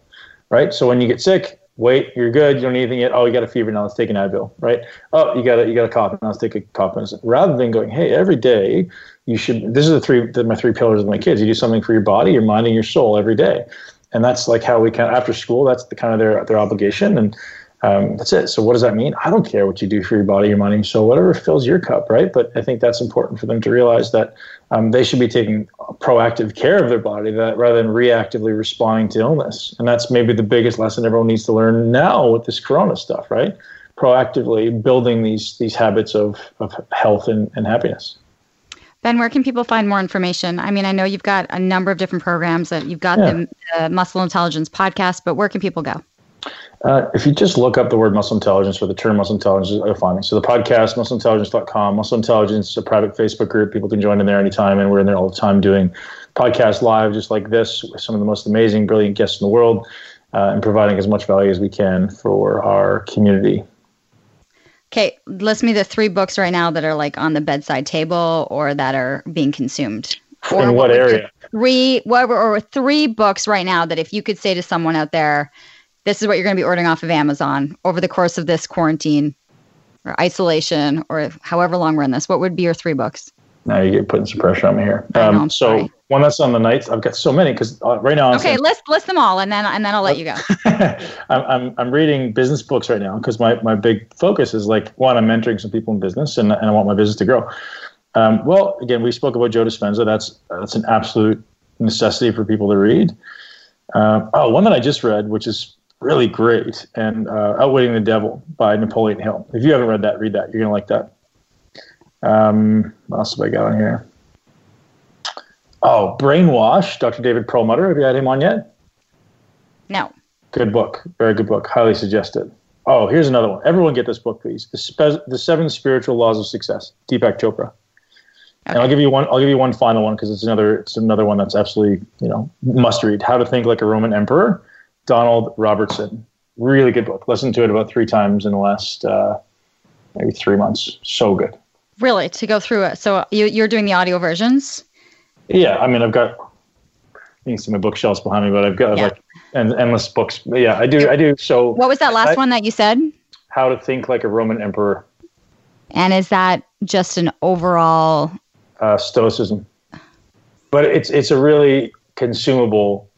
right? So when you get sick, wait, you're good. You don't need anything yet. Oh, you got a fever. Now let's take an Advil, right? Oh, you got a, you got a cough. Now let's take a cough medicine. Rather than going, hey, every day you should. This is the three the, my three pillars of my kids. You do something for your body, your mind, and your soul every day, and that's like how we kind of after school. That's the kind of their their obligation and. Um, that's it. So what does that mean? I don't care what you do for your body, your mind, your soul, whatever fills your cup, right? But I think that's important for them to realize that um, they should be taking proactive care of their body that rather than reactively responding to illness. And that's maybe the biggest lesson everyone needs to learn now with this corona stuff, right? Proactively building these these habits of, of health and, and happiness. Ben, where can people find more information? I mean, I know you've got a number of different programs that you've got yeah. the, the Muscle Intelligence podcast, but where can people go? Uh, if you just look up the word muscle intelligence or the term muscle intelligence, you'll find me. So the podcast, muscleintelligence.com, muscle intelligence is a private Facebook group. People can join in there anytime, and we're in there all the time doing podcasts live, just like this, with some of the most amazing, brilliant guests in the world, uh, and providing as much value as we can for our community. Okay, list me the three books right now that are like on the bedside table or that are being consumed. Or in what, what area? Three, what, or three books right now that if you could say to someone out there, this is what you're going to be ordering off of Amazon over the course of this quarantine or isolation or however long we're in this, what would be your three books? Now you're putting some pressure on me here. Um, know, so sorry. one that's on the nights. I've got so many because uh, right now. I'm okay, saying, list list them all, and then and then I'll let you go. <laughs> I'm, I'm I'm reading business books right now because my my big focus is like one, I'm mentoring some people in business, and and I want my business to grow. Um, well, again, we spoke about Joe Dispenza. That's that's an absolute necessity for people to read. Uh, oh, one that I just read, which is really great. And uh, Outwitting the Devil by Napoleon Hill. If you haven't read that, read that. You're going to like that. Um, what else have I got on here? Oh, Brainwash, Dr. David Perlmutter. Have you had him on yet? No. Good book. Very good book. Highly suggested. Oh, here's another one. Everyone get this book, please. The, Spe- the Seven Spiritual Laws of Success, Deepak Chopra. Okay. And I'll give you one. I'll give you one final one because it's another. It's another one that's absolutely you know must read. How to Think Like a Roman Emperor Donald Robertson. Really good book. Listened to it about three times in the last uh, maybe three months. So good. Really, to go through it. So you, you're doing the audio versions? Yeah, I mean, I've got you can see my bookshelves behind me, but I've got yeah. like and endless books. But yeah, I do. I do. So what was that last I, one that you said? How to think like a Roman emperor. And is that just an overall uh, stoicism? But it's it's a really consumable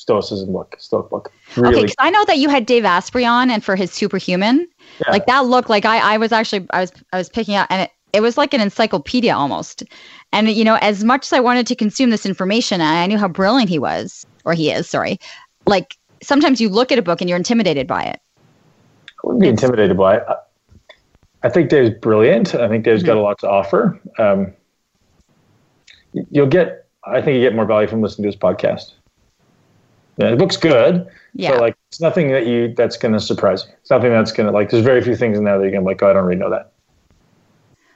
stoicism book, stoic book. Really. Okay, because I know that you had Dave Asprey on, and for his superhuman, yeah. like that looked like I I was actually I was I was picking out, and it, it was like an encyclopedia almost. And you know, as much as I wanted to consume this information, I knew how brilliant he was, or he is, sorry. Like sometimes you look at a book and you're intimidated by it. I wouldn't be intimidated by it. I think Dave's brilliant. I think Dave's mm-hmm. got a lot to offer. Um, you'll get, I think you get more value from listening to his podcast. Yeah, the book's good. Yeah. But like, it's nothing that you that's going to surprise you. It's nothing that's going to like. There's very few things in there that you're going to like. Oh, I don't really know that.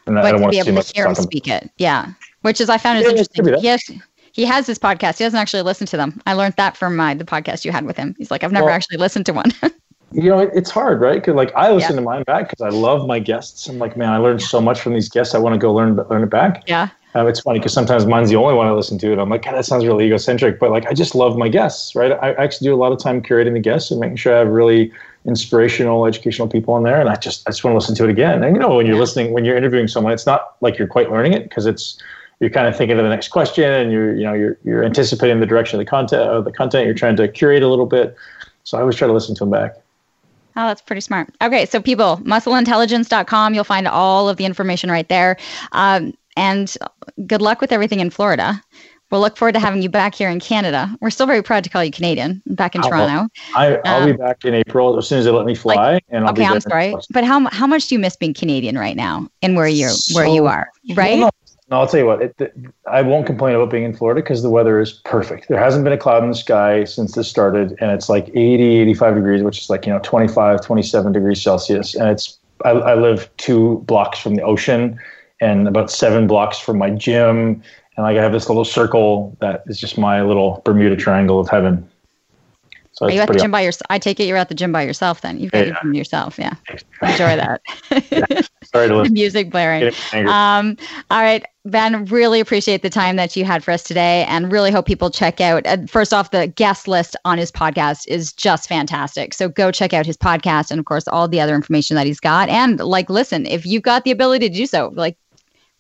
And but I don't want to be able to hear him speak it, yeah. Which is I found is yeah, interesting. He has, he has his podcast. He doesn't actually listen to them. I learned that from my the podcast you had with him. He's like, I've never well, actually listened to one. <laughs> you know, it, it's hard, right? Because like I listen yeah. to mine back because I love my guests. I'm like, man, I learned so much from these guests. I want to go learn learn it back. Yeah. Um, it's funny because sometimes mine's the only one I listen to, and I'm like, God, that sounds really egocentric. But like, I just love my guests, right? I actually do a lot of time curating the guests and making sure I have really inspirational, educational people in there, and I just I just want to listen to it again. And you know, when you're listening, when you're interviewing someone, it's not like you're quite learning it because it's you're kind of thinking of the next question, and you're you know you're you're anticipating the direction of the content of the content. You're trying to curate a little bit. So I always try to listen to them back. Oh, that's pretty smart. Okay, so people, muscleintelligence.com, you'll find all of the information right there. Um, and good luck with everything in Florida. We'll look forward to having you back here in Canada. We're still very proud to call you Canadian back in I'll, Toronto. I, will um, be back in April as soon as they let me fly. Like, and I'll okay, I'm sorry, but how how much do you miss being Canadian right now and where you so, where you are? Right. Well, no, I'll tell you what. It, it, I won't complain about being in Florida because the weather is perfect. There hasn't been a cloud in the sky since this started, and it's like 80, 85 degrees, which is like you know 25, 27 degrees Celsius, and it's. I, I live two blocks from the ocean and about seven blocks from my gym. And like I have this little circle that is just my little Bermuda Triangle of heaven. So Are you at the gym by yourself? I take it you're at the gym by yourself then. You've got yeah, yeah. yourself. Yeah. Enjoy that. <laughs> yeah. Sorry to listen. <laughs> Music blaring. Um, all right, Ben, really appreciate the time that you had for us today and really hope people check out. Uh, first off, the guest list on his podcast is just fantastic. So go check out his podcast and, of course, all the other information that he's got. And, like, listen, if you've got the ability to do so, like,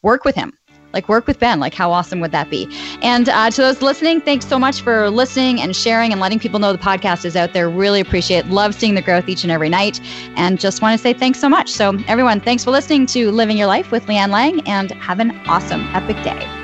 work with him like work with Ben. Like, how awesome would that be? And uh, to those listening, thanks so much for listening and sharing and letting people know the podcast is out there. Really appreciate, love seeing the growth each and every night. And just want to say thanks so much. So, everyone, thanks for listening to Living Your Life with Leanne Lang and have an awesome, epic day.